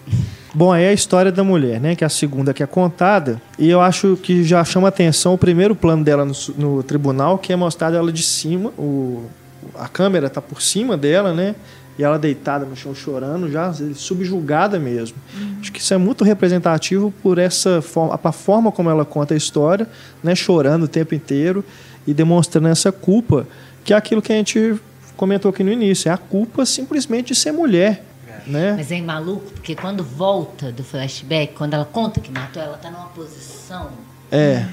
Speaker 1: Bom, aí é a história da mulher, né? Que é a segunda que é contada. E eu acho que já chama atenção o primeiro plano dela no, no tribunal, que é mostrado ela de cima. O, a câmera tá por cima dela, né? E ela deitada no chão chorando, já subjugada mesmo. Acho que isso é muito representativo por essa forma, a forma como ela conta a história, né? Chorando o tempo inteiro e demonstrando essa culpa, que é aquilo que a gente comentou aqui no início, é a culpa simplesmente de ser mulher, né?
Speaker 4: Mas é maluco, porque quando volta do flashback, quando ela conta que matou, ela tá numa posição
Speaker 1: É.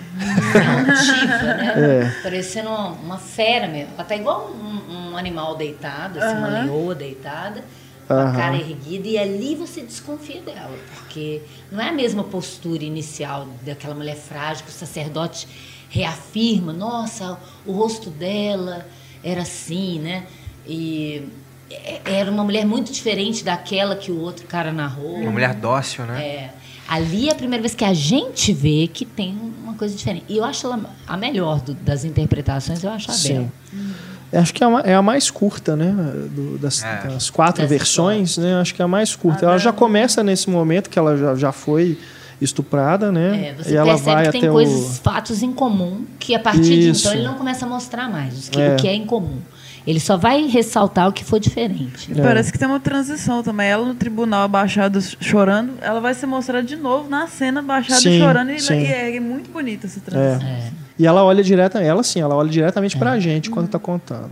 Speaker 4: altiva, né?
Speaker 1: É.
Speaker 4: Parecendo uma, uma fera mesmo. Ela tá igual um, um animal deitado, assim, uma
Speaker 3: Aham.
Speaker 4: leoa deitada, com a cara erguida, e ali você desconfia dela, porque não é a mesma postura inicial daquela mulher frágil que o sacerdote reafirma, nossa, o rosto dela era assim, né? E é- era uma mulher muito diferente daquela que o outro cara narrou.
Speaker 2: Uma mulher dócil, né?
Speaker 4: É, ali é a primeira vez que a gente vê que tem uma coisa diferente. E eu acho ela a melhor do- das interpretações, eu acho a
Speaker 1: Sim.
Speaker 4: dela.
Speaker 1: Eu Acho que é a, é a mais curta, né? Do- das,
Speaker 2: É.
Speaker 1: das quatro
Speaker 4: Das
Speaker 1: versões, né? Acho que é a mais curta.
Speaker 3: Ah,
Speaker 1: ela
Speaker 3: não.
Speaker 1: já começa nesse momento que ela já, já foi estuprada, né?
Speaker 4: É, você
Speaker 1: e ela
Speaker 4: percebe
Speaker 1: vai
Speaker 4: que tem
Speaker 1: até
Speaker 4: coisas,
Speaker 1: o.
Speaker 4: fatos em comum, que a partir de
Speaker 1: Isso.
Speaker 4: então ele não começa a mostrar mais os que-
Speaker 1: É.
Speaker 4: o que é em comum. Ele só vai ressaltar o que for diferente.
Speaker 3: É. Parece que tem uma transição também. Ela no tribunal abaixada chorando, ela vai ser mostrada de novo na cena abaixada sim, chorando. E, e, é, é, muito bonita essa transição. É.
Speaker 1: E ela olha diretamente, ela sim, ela olha diretamente pra gente quando tá contando.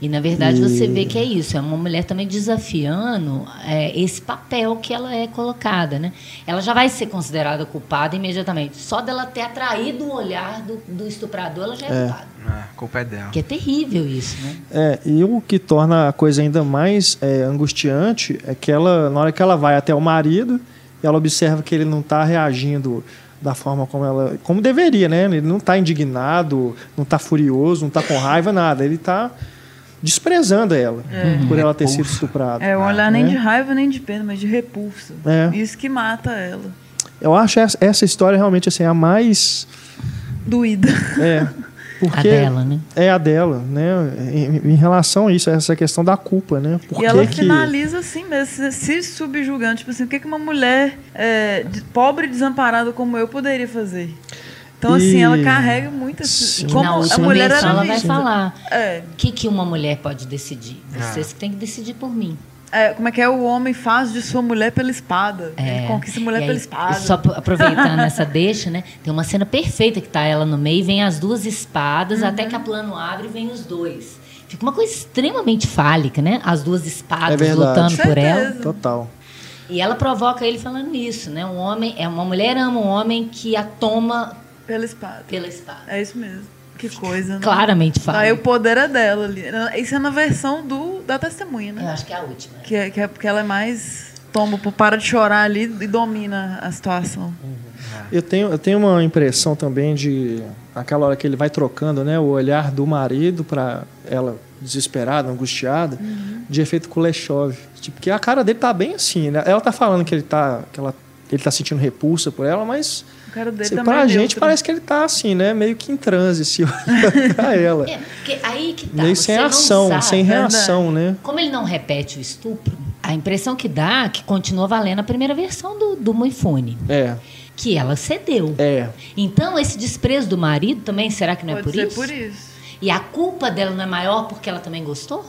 Speaker 4: E na verdade e... você vê que é isso, é uma mulher também desafiando é, esse papel que ela é colocada, né? Ela já vai ser considerada culpada imediatamente. Só dela ter atraído o olhar do, do estuprador, ela já é, é. culpada. É,
Speaker 2: a culpa é dela.
Speaker 4: Que é terrível isso, né?
Speaker 1: É, e o que torna a coisa ainda mais é, angustiante é que ela, na hora que ela vai até o marido, ela observa que ele não está reagindo da forma como ela como deveria né ele não está indignado não está furioso não está com raiva nada ele está desprezando ela é. por ela ter sido estuprada.
Speaker 3: É, um olhar nem né? de raiva nem de pena, mas de repulsa. É. Isso que mata ela.
Speaker 1: Eu acho essa, essa história realmente assim, a mais.
Speaker 3: Doída.
Speaker 1: É. Porque
Speaker 4: a dela, né?
Speaker 1: É a dela, né? Em, em relação a isso, essa questão da culpa, né?
Speaker 3: Por e ela que... finaliza assim mesmo, se subjugando. Tipo assim, o que, que uma mulher é, pobre e desamparada como eu poderia fazer? Então, e... assim, ela carrega muito
Speaker 4: esse... Como Na a mulher era ela vai falar. O é. que, que uma mulher pode decidir? Vocês ah. que têm que decidir por mim.
Speaker 3: É, como é que é? O homem faz de sua mulher pela espada. É. Ele conquista a mulher aí, pela espada.
Speaker 4: Só aproveitando essa deixa, né? Tem uma cena perfeita que tá ela no meio, vem as duas espadas, uhum. até que a plano abre e vem os dois. Fica uma coisa extremamente fálica, né? As duas espadas é lutando por ela.
Speaker 1: Total.
Speaker 4: E ela provoca ele falando isso, né? Um homem, é uma mulher ama um homem que a toma
Speaker 3: pela espada.
Speaker 4: Pela espada.
Speaker 3: É isso mesmo. Que coisa, né?
Speaker 4: Claramente fala.
Speaker 3: Aí o poder é dela ali. Isso é na versão do, da testemunha, né?
Speaker 4: Eu acho que é a última.
Speaker 3: Que é, que é porque ela é mais. Toma, para de chorar ali e domina a situação. Uhum.
Speaker 1: Eu tenho, eu tenho uma impressão também de. Aquela hora que ele vai trocando né, o olhar do marido para ela desesperada, angustiada, uhum. de efeito Kuleshov. Tipo, porque a cara dele tá bem assim, né? Ela tá falando que ele tá, que ela, ele tá sentindo repulsa por ela, mas
Speaker 3: cara dele assim,
Speaker 1: pra é gente parece que ele tá assim, né? Meio que em transe, se olhando pra ela.
Speaker 4: É, porque aí que tá.
Speaker 1: Meio sem ação, sabe, sem reação, né?
Speaker 4: Como ele não repete o estupro, a impressão que dá é que continua valendo a primeira versão do, do Moifone.
Speaker 1: É.
Speaker 4: Que ela cedeu.
Speaker 1: É.
Speaker 4: Então, esse desprezo do marido também, será que não
Speaker 3: Pode
Speaker 4: é por
Speaker 3: ser
Speaker 4: isso?
Speaker 3: por isso.
Speaker 4: E a culpa dela não é maior porque ela também gostou?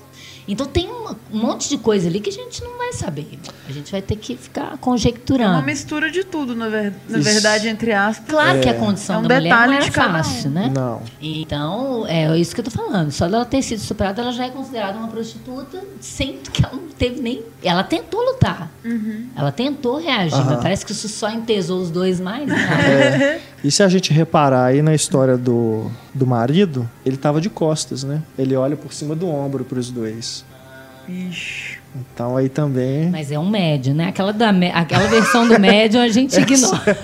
Speaker 4: Então tem uma, um monte de coisa ali que a gente não vai saber. A gente vai ter que ficar conjecturando. É
Speaker 3: uma mistura de tudo, na, ver, na verdade, entre aspas.
Speaker 4: Claro é. que a condição é um da mulher não é fácil,
Speaker 1: um.
Speaker 4: né?
Speaker 1: Não.
Speaker 4: Então, é isso que eu tô falando. Só dela ter sido estuprada, ela já é considerada uma prostituta, sem que ela não teve nem... Ela tentou lutar. Uhum. Ela tentou reagir, uhum. mas parece que isso só entesou os dois mais. Né?
Speaker 1: É. E se a gente reparar aí na história do, do marido, ele estava de costas, né? Ele olha por cima do ombro para os dois.
Speaker 3: Ixi.
Speaker 1: Então aí também.
Speaker 4: Mas é um médio, né? Aquela, da, aquela versão do médio a gente ignora.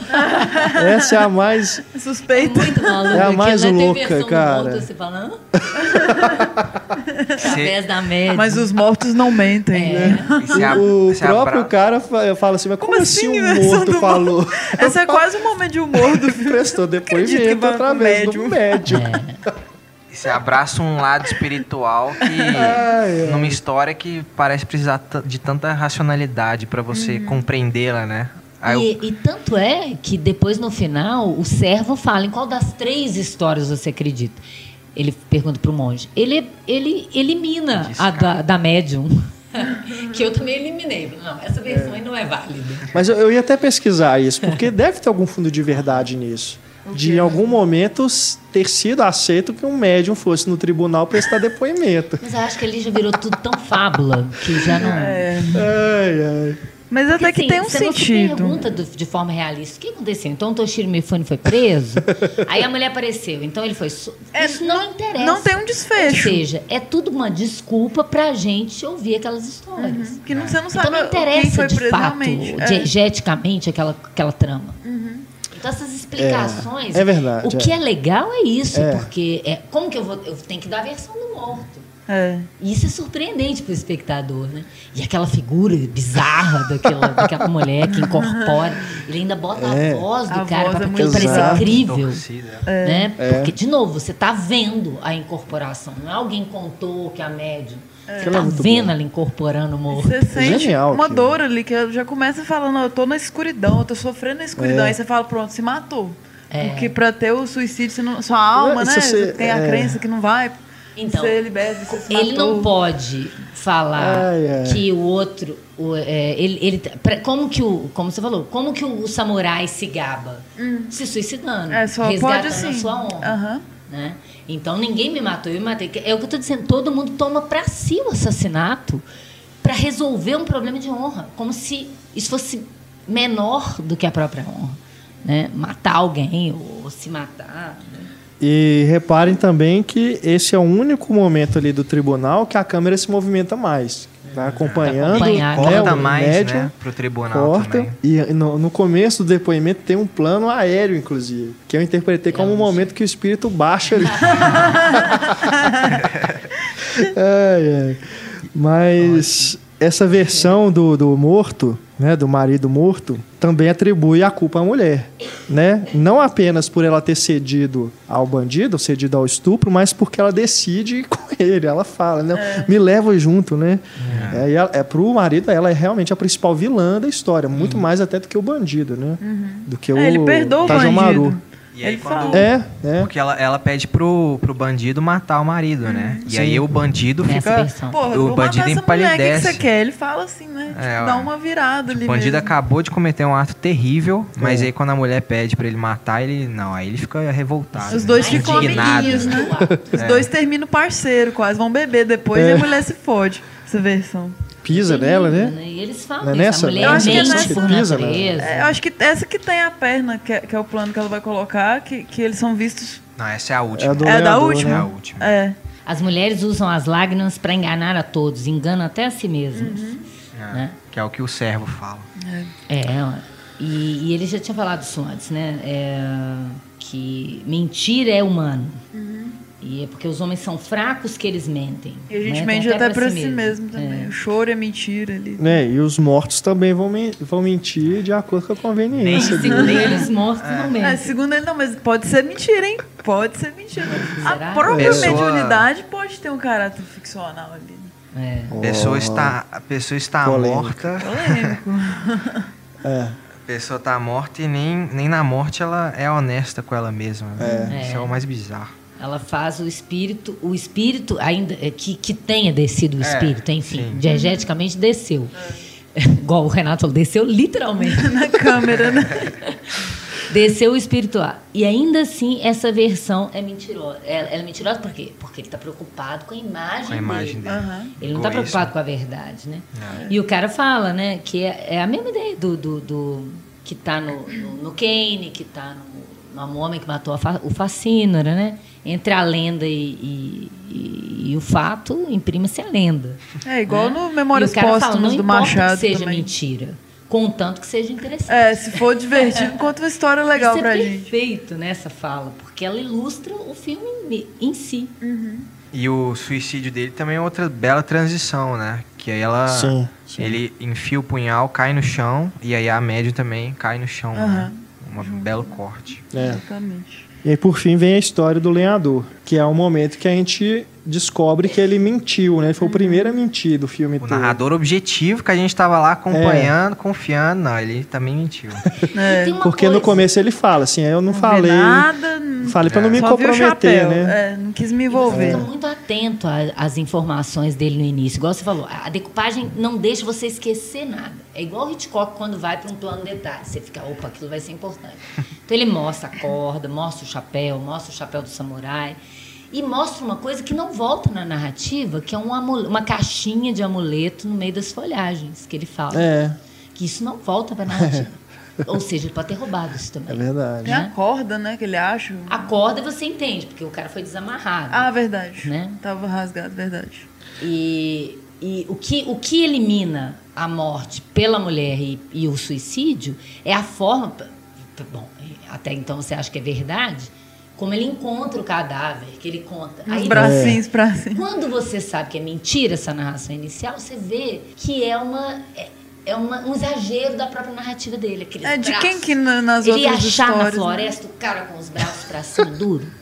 Speaker 1: Essa é a mais.
Speaker 3: Suspeita.
Speaker 4: É muito maluca.
Speaker 1: É a mais louca, cara. Morto,
Speaker 4: você falando? Através da média.
Speaker 3: Mas os mortos não mentem. É.
Speaker 1: Né? O, o próprio cara fala assim, mas como, como assim, assim o morto falou?
Speaker 3: Essa é quase um momento de humor do filme.
Speaker 1: Prestou depoimento através do médium. É.
Speaker 2: Você abraça um lado espiritual que. Ai, ai. Numa história que parece precisar de tanta racionalidade para você uhum. compreendê-la, né?
Speaker 4: E, eu... e, tanto é que depois no final o servo fala em qual das três histórias você acredita. Ele pergunta para o monge. Ele, ele elimina a da, da médium. que eu também eliminei. Não, essa versão é. aí não é válida.
Speaker 1: Mas eu, eu ia até pesquisar isso, porque deve ter algum fundo de verdade nisso de em algum momento ter sido aceito que um médium fosse no tribunal prestar depoimento.
Speaker 4: Mas eu acho que ele já virou tudo tão fábula que já não. É.
Speaker 1: Ai, ai.
Speaker 3: Mas até Porque, que assim, tem um você sentido. Você
Speaker 4: pergunta do, de forma realista, o que aconteceu? Então o Toshiro Mifune foi preso, aí a mulher apareceu, então ele foi... É, Isso não, não, interessa.
Speaker 3: Não tem um desfecho.
Speaker 4: Ou seja, é tudo uma desculpa pra gente ouvir aquelas histórias.
Speaker 3: Uhum. Que não, você não sabe
Speaker 4: então não interessa, de fato, diegeticamente, é. aquela, aquela trama. Uhum. Então essas explicações.
Speaker 1: É, é verdade.
Speaker 4: O que é. é legal é isso, é. porque é, como que eu vou. Eu tenho que dar a versão do morto.
Speaker 3: É.
Speaker 4: E isso é surpreendente para o espectador, né? E aquela figura bizarra daquela, daquela mulher que incorpora. Ele ainda bota é. a voz do a cara para é parecer crível. Né? É. Porque, de novo, você está vendo a incorporação. Não é alguém contou que a médium é. Você tá vendo ela incorporando o morro.
Speaker 3: Você sente Genial, uma aquilo. dor ali, que já começa falando, eu tô na escuridão, eu tô sofrendo na escuridão. É. Aí você fala, pronto, se matou. É. Porque pra ter o suicídio, não, sua alma, né? Você, tem a é. crença que não vai. Então, se ele bebe, se
Speaker 4: ele não pode falar ai, ai. que o outro, o, é, ele, ele, como que o, como você falou, como que o, o samurai se gaba, hum. se suicidando,
Speaker 3: é, só resgatando pode, sim. a
Speaker 4: sua honra, uhum. Né? Então ninguém me matou, eu me matei. É o que eu estou dizendo, todo mundo toma para si o assassinato para resolver um problema de honra, como se isso fosse menor do que a própria honra, né? Matar alguém ou se matar. Né?
Speaker 1: E reparem também que esse é o único momento ali do tribunal que a câmera se movimenta mais. Tá acompanhando. Tá
Speaker 2: né, corta mais, médium, né? Pro tribunal corta, também. E
Speaker 1: no, no, começo do depoimento tem um plano aéreo, inclusive. Que eu interpretei como um momento que o espírito baixa ali. é, é. Mas essa versão do, do morto, né, do marido morto, também atribui a culpa à mulher, né? Não apenas por ela ter cedido ao bandido, cedido ao estupro, mas porque ela decide ir com ele. Ela fala, né? É. Me leva junto, né? É. É, é pro marido, ela é realmente a principal vilã da história, muito uhum. mais até do que o bandido, né? Uhum. Do que é, o
Speaker 3: ele perdoa o bandido.
Speaker 2: E aí, quando... É, é. Porque ela, ela pede pro, pro bandido matar o marido, né? Hum, e sim. aí o bandido fica.
Speaker 3: Porra, o bandido empalidece. O que você quer? Ele fala assim, né? É, tipo, dá uma virada
Speaker 2: ali. O bandido
Speaker 3: mesmo.
Speaker 2: acabou de cometer um ato terrível, mas é. aí quando a mulher pede pra ele matar, ele. Não, aí ele fica revoltado.
Speaker 3: Os né? dois ficam amiguinhos, né? Os é. dois terminam parceiro, quase vão beber depois e a é. mulher se fode. Essa versão
Speaker 1: pisa nela, né?
Speaker 4: E eles falam é nessa? a mulher eu acho que é nessa, por
Speaker 3: pisa, é, eu acho que essa que tem a perna, que é, que é, o plano que ela vai colocar, que, que eles são vistos...
Speaker 2: Não, essa é a última.
Speaker 3: É, a, é da última? Né?
Speaker 2: É a última.
Speaker 3: É.
Speaker 4: As mulheres usam as lágrimas para enganar a todos, enganam até a si mesmas. Uhum. Né?
Speaker 2: Que é o que o servo fala.
Speaker 4: É, é e, e, ele já tinha falado isso antes, né? É, que mentira é humano. Uhum. E é porque os homens são fracos que eles mentem.
Speaker 3: E a gente né? mente até, até para si, si mesmo, também. É. O choro é mentira ali.
Speaker 1: É, e os mortos também vão, me vão mentir de acordo com a conveniência.
Speaker 4: Nem, segundo eles, mortos é. não mentem. É,
Speaker 3: segundo ele, não, mas pode ser mentira, hein? Pode ser mentira. Será? A própria Pessoa... mediunidade pode ter um caráter ficcional ali.
Speaker 2: É. A pessoa está, a pessoa está morta.
Speaker 3: Polêmico.
Speaker 2: é. A pessoa está morta e nem, nem na morte ela é honesta com ela mesma. Né? Isso é o mais bizarro.
Speaker 4: Ela faz o espírito, o espírito ainda é, que, que tenha descido o é, espírito, enfim, sim. diegeticamente desceu. É. Igual o Renato falou, desceu literalmente.
Speaker 3: Na câmera, né?
Speaker 4: desceu o espírito lá. E ainda assim, essa versão é mentirosa. Ela, ela é mentirosa por quê? Porque ele está preocupado com a imagem, com a imagem dele. dele. Uhum. Ele não está preocupado com a verdade, né? Não. E o cara fala, né, que é, é a mesma ideia do, do, do que está no, no, no Kane, que está no, no homem que matou o Facínora, né? Entre a lenda e, e, e o fato, imprime-se a lenda.
Speaker 3: É igual né? no Memórias Póstumas do Machado.
Speaker 4: que seja
Speaker 3: também.
Speaker 4: mentira. Contanto que seja interessante.
Speaker 3: É, se for divertido, conta uma história legal Isso é pra
Speaker 4: é
Speaker 3: gente.
Speaker 4: perfeito nessa fala, porque ela ilustra o filme em, em si.
Speaker 3: Uhum.
Speaker 2: E o suicídio dele também é outra bela transição, né? Que aí ela. Sim, sim. Ele enfia o punhal, cai no chão, e aí a média também cai no chão. Uhum. Né? Um belo corte.
Speaker 1: É. Exatamente. E aí, por fim, vem a história do lenhador, que é o momento que a gente descobre que ele mentiu, né? Ele foi o primeiro a mentir do filme
Speaker 2: o
Speaker 1: todo.
Speaker 2: narrador objetivo que a gente estava lá acompanhando, é. confiando. Não, ele também mentiu.
Speaker 1: É. Porque coisa. no começo ele fala assim, eu não, não falei.
Speaker 3: Nada.
Speaker 1: Falei para não me comprometer, né?
Speaker 3: É, não quis me envolver.
Speaker 4: Você fica muito atento às informações dele no início. Igual você falou, a decupagem não deixa você esquecer nada. É igual o Hitchcock quando vai para um plano de detalhe. Você fica, opa, aquilo vai ser importante. Então ele mostra a corda, mostra o chapéu, mostra o chapéu do samurai e mostra uma coisa que não volta na narrativa, que é um uma caixinha de amuleto no meio das folhagens, que ele fala.
Speaker 1: É.
Speaker 4: Que isso não volta para a narrativa. Ou seja, ele pode ter roubado isso também.
Speaker 1: É verdade.
Speaker 3: Né? a corda, né, que ele acha.
Speaker 4: A corda você entende, porque o cara foi desamarrado.
Speaker 3: Ah, verdade. Né? Tava rasgado, verdade.
Speaker 4: E, e o, que, o que elimina a morte pela mulher e, e o suicídio é a forma. Bom, até então você acha que é verdade, como ele encontra o cadáver, que ele conta.
Speaker 3: Os Aí, bracinhos pra cima.
Speaker 4: Quando você sabe que é mentira essa narração inicial, você vê que é uma. É, é uma, um exagero da própria narrativa dele.
Speaker 3: É, de
Speaker 4: braços.
Speaker 3: quem que nas
Speaker 4: ele
Speaker 3: outras
Speaker 4: achar
Speaker 3: histórias,
Speaker 4: na floresta né? o cara com os braços para cima duro.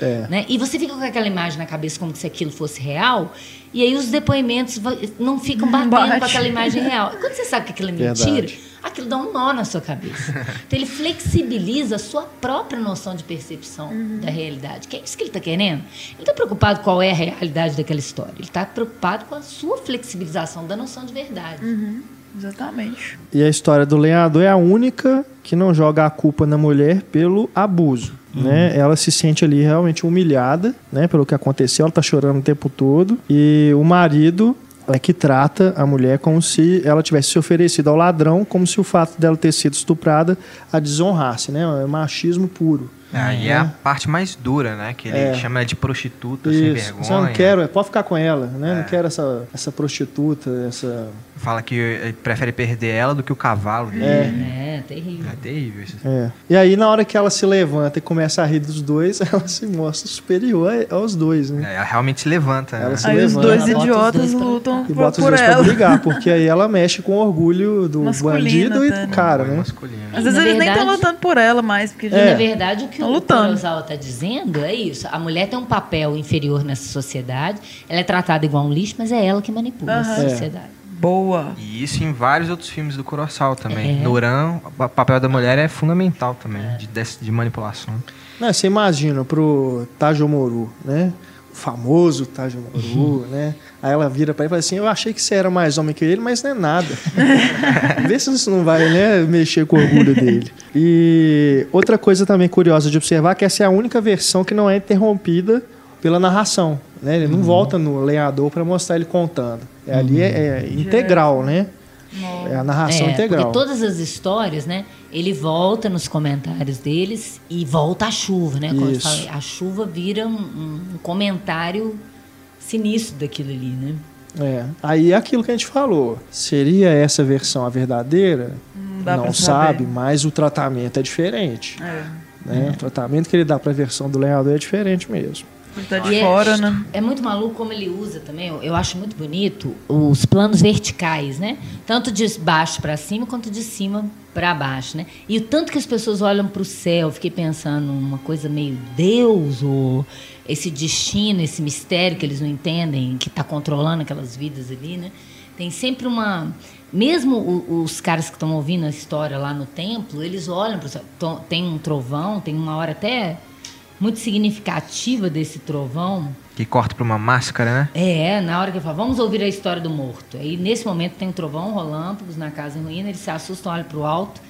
Speaker 4: É. Né? E você fica com aquela imagem na cabeça como se aquilo fosse real, e aí os depoimentos não ficam batendo Bate. com aquela imagem real. E quando você sabe que aquilo é mentira, Verdade aquilo dá um nó na sua cabeça. Então ele flexibiliza a sua própria noção de percepção uhum. da realidade. Que é isso que ele está querendo? Ele está preocupado qual é a realidade daquela história. Ele está preocupado com a sua flexibilização da noção de verdade.
Speaker 3: Uhum. Exatamente.
Speaker 1: E a história do lenhador é a única que não joga a culpa na mulher pelo abuso. Uhum. Né? Ela se sente ali realmente humilhada né, pelo que aconteceu, ela está chorando o tempo todo. E o marido é que trata a mulher como se ela tivesse se oferecido ao ladrão, como se o fato dela ter sido estuprada a desonrasse, né? É machismo puro.
Speaker 2: Aí é. é a parte mais dura, né? Que ele é. chama de prostituta Isso. sem vergonha.
Speaker 1: Você não quero, pode ficar com ela, né? É. Não quero essa, essa prostituta, essa
Speaker 2: Fala que ele prefere perder ela do que o cavalo dele.
Speaker 4: É, é terrível.
Speaker 2: É terrível isso.
Speaker 1: É. E aí, na hora que ela se levanta e começa a rir dos dois, ela se mostra superior aos dois, né?
Speaker 2: É, ela realmente se levanta.
Speaker 1: Ela
Speaker 2: né?
Speaker 1: se
Speaker 3: aí
Speaker 1: levanta.
Speaker 3: os dois idiotas lutam
Speaker 1: e bota os dois ela. pra brigar, porque aí ela mexe com o orgulho do bandido e do cara, né?
Speaker 3: Masculino. Às vezes eles nem estão lutando por ela mais. Porque
Speaker 4: é. Na verdade, o que o Kurosawa está dizendo é isso. A mulher tem um papel inferior nessa sociedade, ela é tratada igual um lixo, mas é ela que manipula uhum. a sociedade.
Speaker 3: Boa.
Speaker 2: E isso em vários outros filmes do Kurosawa também. É. Noran, o papel da mulher é fundamental também, é. de, de, manipulação.
Speaker 1: Não, você imagina pro Tajomoru, né? Famoso Tajomoru, uhum. né? Aí ela vira para ele e fala assim: Eu achei que você era mais homem que ele, mas não é nada. Vê se isso não vai né, mexer com o orgulho dele. E outra coisa também curiosa de observar é que essa é a única versão que não é interrompida pela narração. Né? Ele não uhum. volta no lenhador para mostrar ele contando. É, ali é, é integral, né? É a narração é, integral.
Speaker 4: Porque todas as histórias, né? Ele volta nos comentários deles e volta a chuva, né? Quando fala, a chuva vira um, um, comentário sinistro daquilo ali, né?
Speaker 1: É. Aí é aquilo que a gente falou. Seria essa versão a verdadeira? Não, não sabe, mas o tratamento é diferente. É. Né? É. O tratamento que ele dá para a versão do lenhador é diferente mesmo.
Speaker 3: Tá de e fora,
Speaker 4: é,
Speaker 3: né?
Speaker 4: É muito maluco como ele usa também. Eu, eu acho muito bonito os planos verticais, né? Tanto de baixo para cima quanto de cima para baixo, né? E o tanto que as pessoas olham para o céu, fiquei pensando uma coisa meio Deus ou esse destino, esse mistério que eles não entendem, que está controlando aquelas vidas ali, né? Tem sempre uma mesmo os caras que estão ouvindo a história lá no templo, eles olham para o céu. Tem um trovão, tem uma hora até muito significativa desse trovão.
Speaker 2: Que corta para uma máscara, né?
Speaker 4: É, na hora que ele fala, vamos ouvir a história do morto. Aí, nesse momento, tem um trovão, relâmpagos na casa em ruína, eles se assustam, olham para o alto.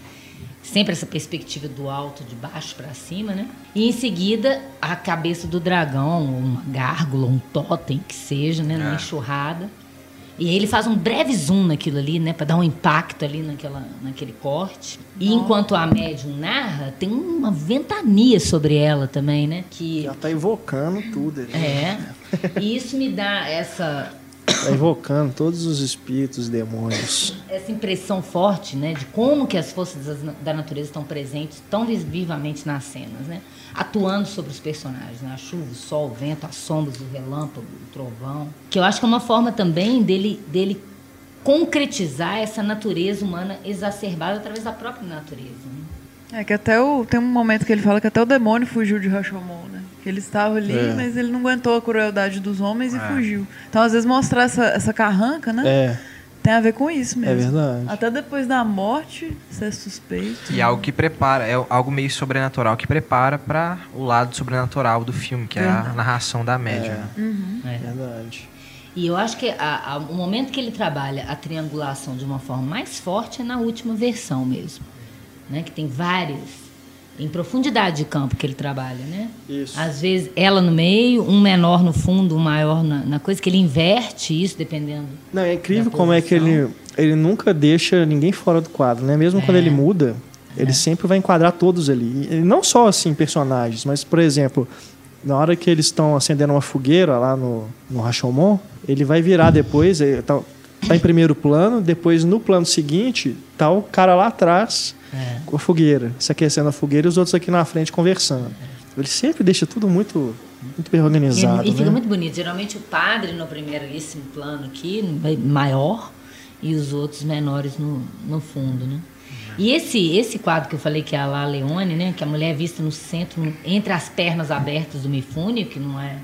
Speaker 4: Sempre essa perspectiva do alto, de baixo para cima, né? E em seguida, a cabeça do dragão, uma gárgula, um totem que seja, né? Numa é. enxurrada. E aí ele faz um breve zoom naquilo ali, né, para dar um impacto ali naquela, naquele corte. E enquanto a médium narra, tem uma ventania sobre ela também, né? Que
Speaker 1: já tá invocando tudo. Ali.
Speaker 4: É. E isso me dá essa
Speaker 1: Está invocando todos os espíritos, demônios.
Speaker 4: Essa impressão forte, né, de como que as forças da natureza estão presentes tão vivamente nas cenas, né, atuando sobre os personagens, né, a chuva, o sol, o vento, as sombras, o relâmpago, o trovão, que eu acho que é uma forma também dele, dele concretizar essa natureza humana exacerbada através da própria natureza. Né?
Speaker 3: É que até o, tem um momento que ele fala que até o demônio fugiu de Rashomon, né? Que ele estava ali, é. mas ele não aguentou a crueldade dos homens e é. fugiu. Então, às vezes, mostrar essa, essa carranca, né?
Speaker 1: É.
Speaker 3: Tem a ver com isso mesmo.
Speaker 1: É verdade.
Speaker 3: Até depois da morte, ser suspeito.
Speaker 2: E algo que prepara, é algo meio sobrenatural que prepara para o lado sobrenatural do filme, que verdade. é a narração da média.
Speaker 1: É. Uhum. é verdade.
Speaker 4: E eu acho que a, a, o momento que ele trabalha a triangulação de uma forma mais forte é na última versão mesmo. Né? Que tem várias em profundidade de campo que ele trabalha, né?
Speaker 1: Isso.
Speaker 4: Às vezes ela no meio, um menor no fundo, um maior na, na coisa, que ele inverte isso dependendo.
Speaker 1: Não, é incrível como é que ele, ele nunca deixa ninguém fora do quadro, né? Mesmo é. quando ele muda, ele é. sempre vai enquadrar todos ali. E não só assim personagens, mas por exemplo, na hora que eles estão acendendo uma fogueira lá no, no Rashomon, ele vai virar depois, tá, tá em primeiro plano, depois no plano seguinte, tá o cara lá atrás é. com a fogueira, se aquecendo a fogueira e os outros aqui na frente conversando. Ele sempre deixa tudo muito, muito bem organizado.
Speaker 4: E, e fica
Speaker 1: né?
Speaker 4: muito bonito. Geralmente o padre no primeiro, esse plano aqui, maior, e os outros menores no, no fundo, né? E esse, esse quadro que eu falei que é a La Leone, né? Que a mulher é vista no centro, entre as pernas abertas do Mifune, que não é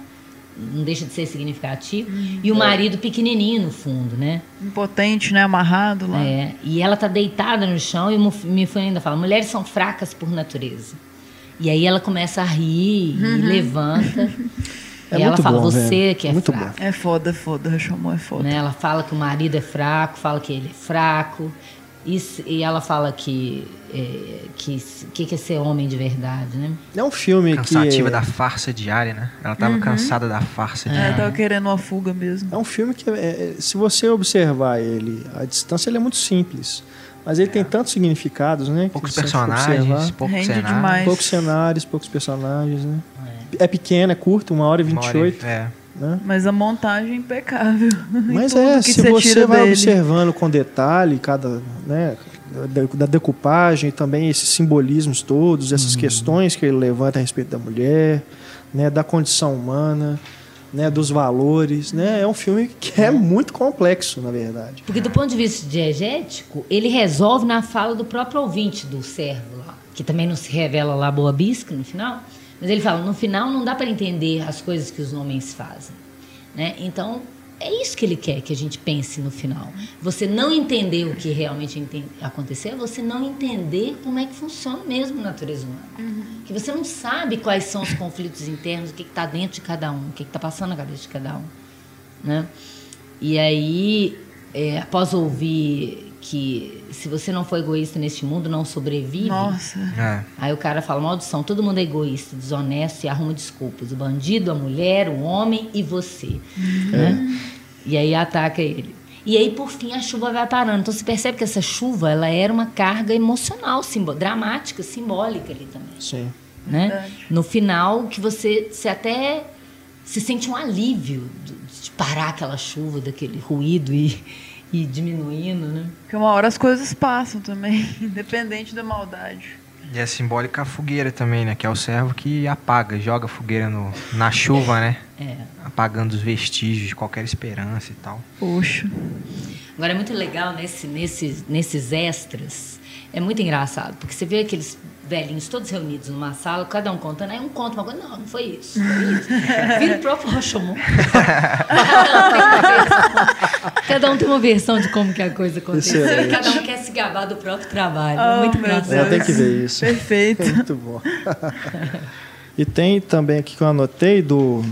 Speaker 4: não deixa de ser significativo. Uhum. E o marido pequenininho no fundo, né?
Speaker 3: Impotente, né? Amarrado lá.
Speaker 4: É. E ela tá deitada no chão e o Mifune ainda fala: mulheres são fracas por natureza. E aí ela começa a rir uhum. e levanta. É e ela fala, bom, você velho. que é muito fraco.
Speaker 3: Bom. É foda, é foda, Rashomon é foda.
Speaker 4: Né? Ela fala que o marido é fraco, fala que ele é fraco. E, e ela fala que, é, que, que é ser homem de verdade, né?
Speaker 1: É um filme
Speaker 2: Cansativa
Speaker 1: que...
Speaker 2: da farsa diária, né? Ela tava uhum. cansada da farsa diária.
Speaker 3: É, ela tava querendo uma fuga mesmo.
Speaker 1: É um filme que, é, é, se você observar ele, a distância ele é muito simples. Mas ele é. tem tantos significados, né?
Speaker 2: Poucos personagens, poucos cenários. Demais.
Speaker 1: Poucos cenários, poucos personagens, né? É, é pequeno, é curto, uma hora e vinte e oito. É.
Speaker 3: Né? Mas a montagem é impecável.
Speaker 1: Mas é, se você vai dele. observando com detalhe cada, né, da decupagem, também esses simbolismos todos, essas uhum. questões que ele levanta a respeito da mulher, né, da condição humana, né, dos valores, né? É um filme que é muito complexo, na verdade.
Speaker 4: Porque do ponto de vista diegético, ele resolve na fala do próprio ouvinte do servo lá, que também não se revela lá boa bisca no final. Mas ele fala, no final não dá para entender as coisas que os homens fazem. Né? Então, é isso que ele quer que a gente pense no final. Você não entender o que realmente aconteceu, é você não entender como é que funciona mesmo a natureza humana. Uhum. Que você não sabe quais são os conflitos internos, o que está dentro de cada um, o que está passando na cabeça de cada um. Né? E aí, é, após ouvir que se você não for egoísta neste mundo, não sobrevive.
Speaker 3: Nossa.
Speaker 4: É. Aí o cara fala, maldição, todo mundo é egoísta, desonesto e arruma desculpas. O bandido, a mulher, o homem e você. Uhum. Né? E aí ataca ele. E aí, por fim, a chuva vai parando. Então, você percebe que essa chuva ela era uma carga emocional, simbó dramática, simbólica ali também.
Speaker 1: Sim.
Speaker 4: Né? No final, que você, você até se sente um alívio de parar aquela chuva, daquele ruído e e diminuindo, né?
Speaker 3: Porque uma hora as coisas passam também, independente da maldade.
Speaker 2: E é simbólica a fogueira também, né? Que é o servo que apaga, joga a fogueira no, na chuva, né?
Speaker 4: É.
Speaker 2: Apagando os vestígios de qualquer esperança e tal.
Speaker 3: Poxa.
Speaker 4: Agora é muito legal nesse, nesses, nesses extras. É muito engraçado, porque você vê aqueles velhinhos todos reunidos numa sala, cada um contando, aí um conta uma coisa, não, não foi isso, foi isso. Vira o próprio Rashomon. cada um tem uma versão de como que a coisa aconteceu. Excelente. Cada um quer se gabar do próprio trabalho. Oh, muito engraçado.
Speaker 1: Tem que ver isso.
Speaker 3: Perfeito.
Speaker 1: muito bom. e tem também aqui que eu anotei do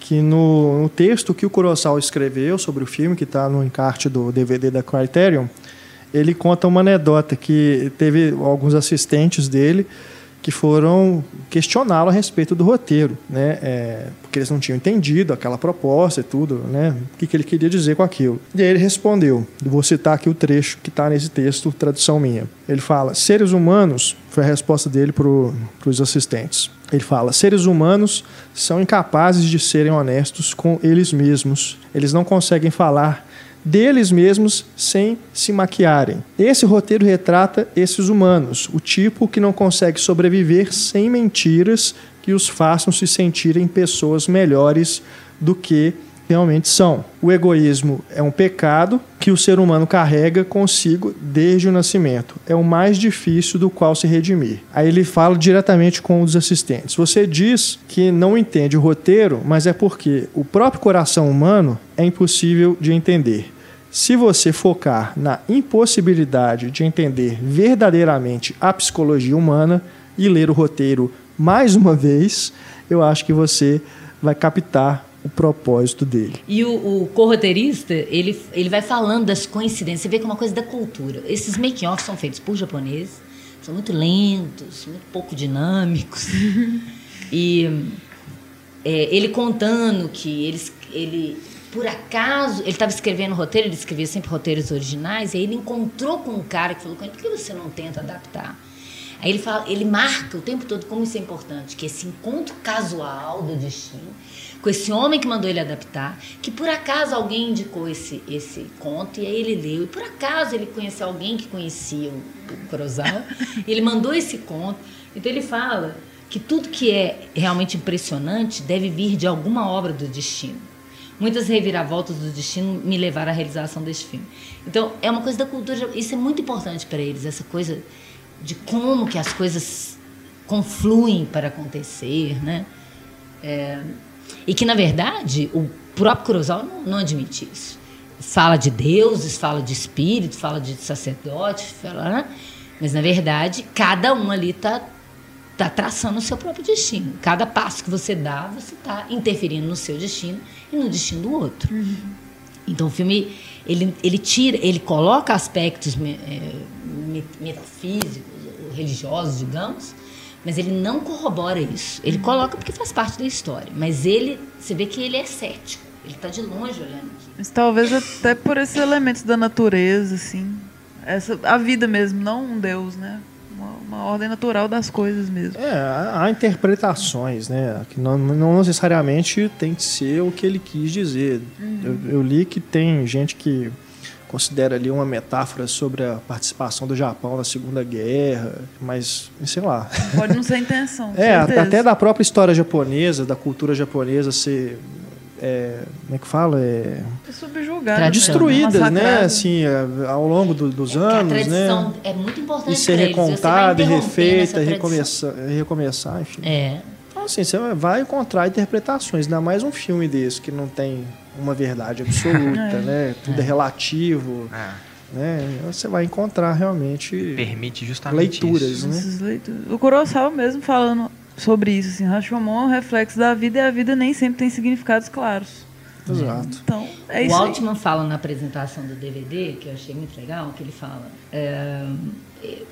Speaker 1: que no, no texto que o Kurosawa escreveu sobre o filme, que está no encarte do DVD da Criterion, ele conta uma anedota que teve alguns assistentes dele que foram questioná-lo a respeito do roteiro, né? É, porque eles não tinham entendido aquela proposta e tudo, né? O que, que ele queria dizer com aquilo. E aí ele respondeu, vou citar aqui o trecho que está nesse texto, tradução minha. Ele fala, seres humanos, foi a resposta dele para os assistentes. Ele fala, seres humanos são incapazes de serem honestos com eles mesmos. Eles não conseguem falar deles mesmos sem se maquiarem. Esse roteiro retrata esses humanos, o tipo que não consegue sobreviver sem mentiras que os façam se sentirem pessoas melhores do que realmente são. O egoísmo é um pecado que o ser humano carrega consigo desde o nascimento. É o mais difícil do qual se redimir. Aí ele fala diretamente com os assistentes. Você diz que não entende o roteiro, mas é porque o próprio coração humano é impossível de entender. Se você focar na impossibilidade de entender verdadeiramente a psicologia humana e ler o roteiro mais uma vez, eu acho que você vai captar o propósito dele.
Speaker 4: E o, o corroteirista, ele, ele vai falando das coincidências. Você vê que é uma coisa da cultura. Esses make-offs são feitos por japoneses, são muito lentos, muito pouco dinâmicos. e é, ele contando que eles, ele por acaso, ele estava escrevendo roteiro, ele escrevia sempre roteiros originais, e aí ele encontrou com um cara que falou com ele, por que você não tenta adaptar? Aí ele, fala, ele marca o tempo todo como isso é importante, que esse encontro casual do destino, com esse homem que mandou ele adaptar, que por acaso alguém indicou esse, esse conto, e aí ele leu, e por acaso ele conheceu alguém que conhecia o, o Kurosawa, ele mandou esse conto, então ele fala que tudo que é realmente impressionante deve vir de alguma obra do destino muitas reviravoltas do destino me levaram à realização desse filme. Então, é uma coisa da cultura, isso é muito importante para eles, essa coisa de como que as coisas confluem para acontecer, né? É, E que, na verdade, o próprio Kurosawa não, não admite isso. Fala de deuses, fala de espírito, fala de sacerdote, fala, né? mas na verdade, cada um ali está tá traçando o seu próprio destino. Cada passo que você dá, você está interferindo no seu destino e no destino do outro. Uhum. Então o filme ele, ele tira, ele coloca aspectos é, metafísicos, religiosos, digamos, mas ele não corrobora isso. Ele uhum. coloca porque faz parte da história, mas ele, você vê que ele é cético. Ele está de longe olhando aqui.
Speaker 3: Mas talvez até por esses elementos da natureza, assim, essa a vida mesmo, não um Deus, né? Uma ordem natural das coisas mesmo.
Speaker 1: É, há interpretações, né? Que não, não necessariamente tem que ser o que ele quis dizer. Uhum. Eu, eu, li que tem gente que considera ali uma metáfora sobre a participação do Japão na Segunda Guerra, mas sei lá.
Speaker 3: Pode não ser a intenção.
Speaker 1: é, até da própria história japonesa, da cultura japonesa ser é, como é que fala? É,
Speaker 3: subjugadas,
Speaker 1: destruídas, né? Assim, é, ao longo do, dos
Speaker 4: é
Speaker 1: anos, né?
Speaker 4: É muito importante.
Speaker 1: E ser recontada, e refeita, e recomeçar, recomeçar, enfim.
Speaker 4: É.
Speaker 1: Então, assim, você vai encontrar interpretações, ainda mais um filme desse que não tem uma verdade absoluta, é. né? Tudo é, relativo. É. Né? Você vai encontrar realmente
Speaker 2: permite justamente
Speaker 1: leituras,
Speaker 2: isso.
Speaker 1: né?
Speaker 3: Leituras. O Kurosawa mesmo falando sobre isso. Assim, Rashomon é um reflexo da vida e a vida nem sempre tem significados claros.
Speaker 1: Exato.
Speaker 3: Então, é
Speaker 4: isso.
Speaker 3: O
Speaker 4: Altman fala na apresentação do DVD, que eu achei muito legal, que ele fala: é,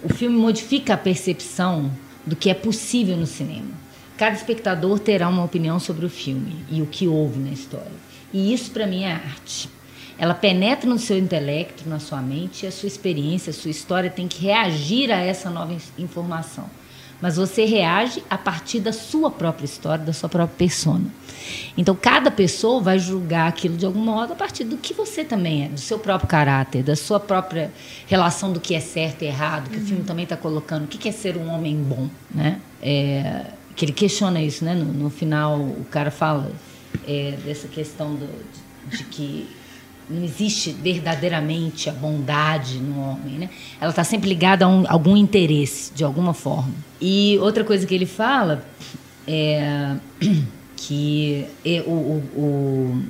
Speaker 4: o filme modifica a percepção do que é possível no cinema. Cada espectador terá uma opinião sobre o filme e o que houve na história. E isso, para mim, é arte. Ela penetra no seu intelecto, na sua mente, e a sua experiência, a sua história tem que reagir a essa nova informação mas você reage a partir da sua própria história, da sua própria persona. Então, cada pessoa vai julgar aquilo de algum modo a partir do que você também é, do seu próprio caráter, da sua própria relação do que é certo e errado, que uhum. o filme também está colocando, o que é ser um homem bom, né? É, que ele questiona isso, né? No, no final, o cara fala é, dessa questão do, de, de que não existe verdadeiramente a bondade no homem, né? Ela está sempre ligada a um, algum interesse, de alguma forma. E outra coisa que ele fala é que é, o, o, o,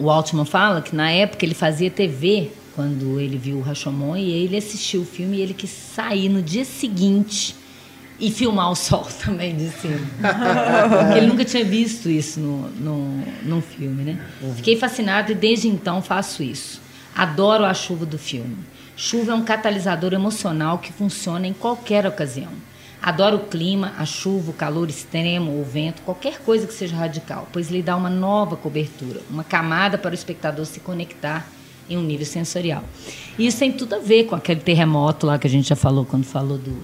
Speaker 4: o Altman fala que na época ele fazia TV quando ele viu o Rashomon e ele assistiu o filme e ele quis sair no dia seguinte e filmar o sol também de cima. Porque ele nunca tinha visto isso no, no, num filme, né? Uhum. Fiquei fascinado e desde então faço isso. Adoro a chuva do filme. Chuva é um catalisador emocional que funciona em qualquer ocasião. Adoro o clima, a chuva, o calor extremo, o vento, qualquer coisa que seja radical, pois lhe dá uma nova cobertura, uma camada para o espectador se conectar em um nível sensorial. E isso tem tudo a ver com aquele terremoto lá que a gente já falou quando falou do,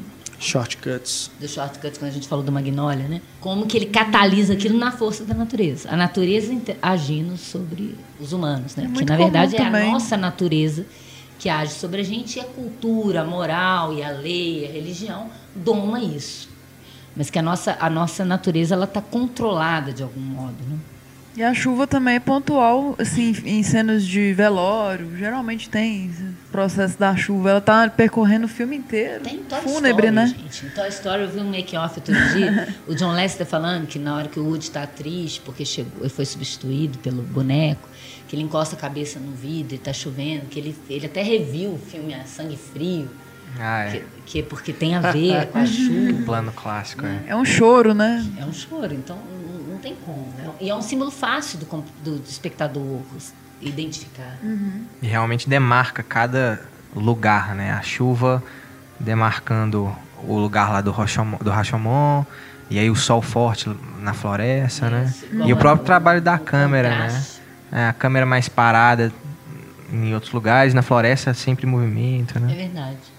Speaker 1: Shortcuts.
Speaker 4: Do shortcuts, quando a gente falou do Magnolia, né? Como que ele catalisa aquilo na força da natureza. A natureza agindo sobre os humanos, né? É Porque, na verdade, é a nossa natureza que age sobre a gente e a cultura, a moral e a lei, a religião doma isso. Mas que a nossa, a nossa natureza ela está controlada de algum modo, né?
Speaker 3: E a chuva também é pontual, assim, em cenas de velório, geralmente tem processo da chuva. Ela tá percorrendo o filme inteiro.
Speaker 4: Tem Toy
Speaker 3: fúnebre,
Speaker 4: Story,
Speaker 3: né?
Speaker 4: gente. Em Toy Story eu vi um make-off outro dia, o John Lester falando que na hora que o Woody está triste, porque chegou, ele foi substituído pelo boneco, que ele encosta a cabeça no vidro e está chovendo, que ele, ele até reviu o filme a Sangue Frio.
Speaker 2: Ah, é.
Speaker 4: que, que, porque tem a ver com a chuva.
Speaker 2: O plano clássico, é.
Speaker 3: É um choro, né?
Speaker 4: É um choro, então tem como. Né? E é um símbolo fácil do, do, do espectador identificar.
Speaker 3: Uhum.
Speaker 2: E realmente demarca cada lugar, né? A chuva demarcando o lugar lá do Rashomon, do Rashomon e aí o sol forte na floresta, né? Isso, né? E o próprio trabalho da câmera, né? É, a câmera mais parada em outros lugares, na floresta sempre em movimento, né?
Speaker 4: É verdade.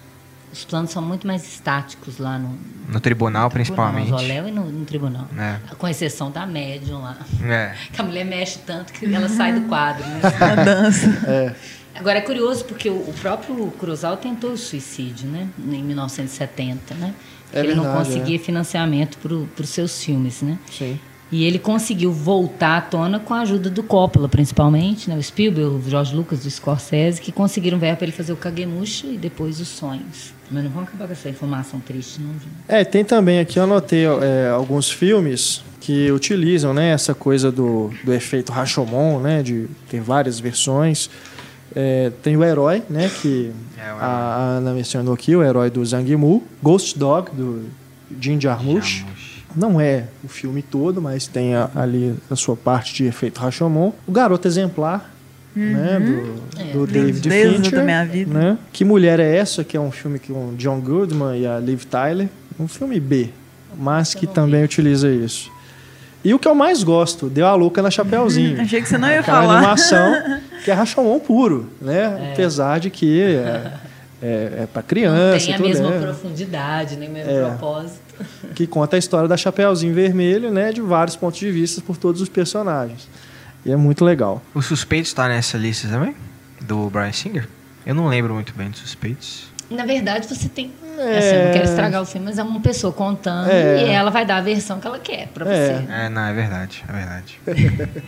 Speaker 4: Os planos são muito mais estáticos lá no,
Speaker 2: no tribunal, no principalmente.
Speaker 4: No mausoléu e no, no tribunal.
Speaker 2: É.
Speaker 4: Com exceção da médium lá.
Speaker 2: É.
Speaker 4: Que a mulher mexe tanto que ela sai do quadro. Né?
Speaker 3: a dança.
Speaker 1: É.
Speaker 4: Agora é curioso porque o, próprio Cruzal tentou o suicídio, né? Em 1970, né? É ele
Speaker 1: verdade,
Speaker 4: não conseguia
Speaker 1: é.
Speaker 4: financiamento para os seus filmes, né?
Speaker 1: Sim.
Speaker 4: E ele conseguiu voltar à tona com a ajuda do Coppola, principalmente, né? o Spielberg, o George Lucas, o Scorsese, que conseguiram ver para ele fazer o Kagemusha e depois os sonhos. Mas não vamos acabar com essa informação triste, não, gente.
Speaker 1: É, tem também aqui, eu anotei é, alguns filmes que utilizam né, essa coisa do, do efeito Rashomon, né? De, tem várias versões. É, tem o Herói, né? Que é, a, a Ana mencionou aqui, o Herói do Zhang Yimou. Ghost Dog, do Jim Jarmusch. Não é o filme todo, mas tem a, ali a sua parte de efeito Rashomon. O Garoto Exemplar, uhum. né, do, é. do David Fincher. Da minha vida. Né? Que Mulher é Essa, que é um filme com John Goodman e a Liv Tyler. Um filme B, mas que também utiliza isso. E o que eu mais gosto, Deu a Louca na Chapeuzinho.
Speaker 3: Achei que você não ia
Speaker 1: Aquela
Speaker 3: falar.
Speaker 1: animação que é Rashomon puro, né? É. Apesar de que é, é, é para criança. Não
Speaker 4: tem a mesma né? profundidade, nem o mesmo é. propósito.
Speaker 1: Que conta a história da Chapeuzinho Vermelho, né? De vários pontos de vista por todos os personagens. E é muito legal.
Speaker 2: O Suspeitos está nessa lista também? Do Brian Singer? Eu não lembro muito bem dos Suspeitos.
Speaker 4: Na verdade, você tem. É... Assim, eu não quero estragar o filme, mas é uma pessoa contando é... e ela vai dar a versão que ela quer para é.
Speaker 2: você. É, não, é verdade, é verdade.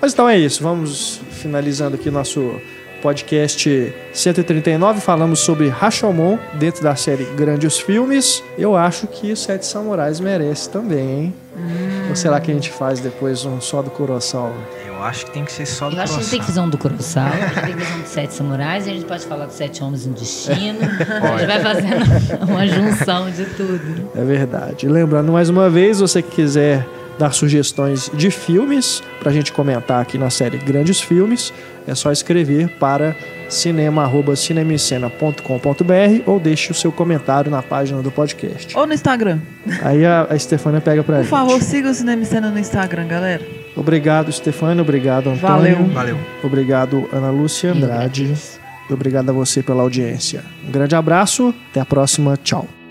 Speaker 1: mas então é isso. Vamos finalizando aqui nosso podcast 139. Falamos sobre Rashomon dentro da série Grandes Filmes. Eu acho que o Sete Samurais merece também, hein? Hum. Ou será que a gente faz depois um só do Kurosawa?
Speaker 2: Eu acho que tem que ser só do
Speaker 4: Eu acho que a gente tem que fazer um do Kurosawa, gente tem que fazer um dos Sete Samurais e a gente pode falar dos Sete Homens no Destino. a gente vai fazendo uma junção de tudo.
Speaker 1: É verdade. Lembrando mais uma vez, você que quiser dar sugestões de filmes para a gente comentar aqui na série Grandes Filmes, é só escrever para cinema@cinemicena.com.br ou deixe o seu comentário na página do podcast.
Speaker 3: Ou no Instagram.
Speaker 1: Aí a, a Stefania pega para
Speaker 3: gente. Por favor, siga o Cinemicena no Instagram, galera.
Speaker 1: Obrigado, Stefania. Obrigado, Antônio.
Speaker 3: Valeu.
Speaker 2: Valeu.
Speaker 1: Obrigado, Ana Lúcia Andrade. Obrigado a você pela audiência. Um grande abraço. Até a próxima. Tchau.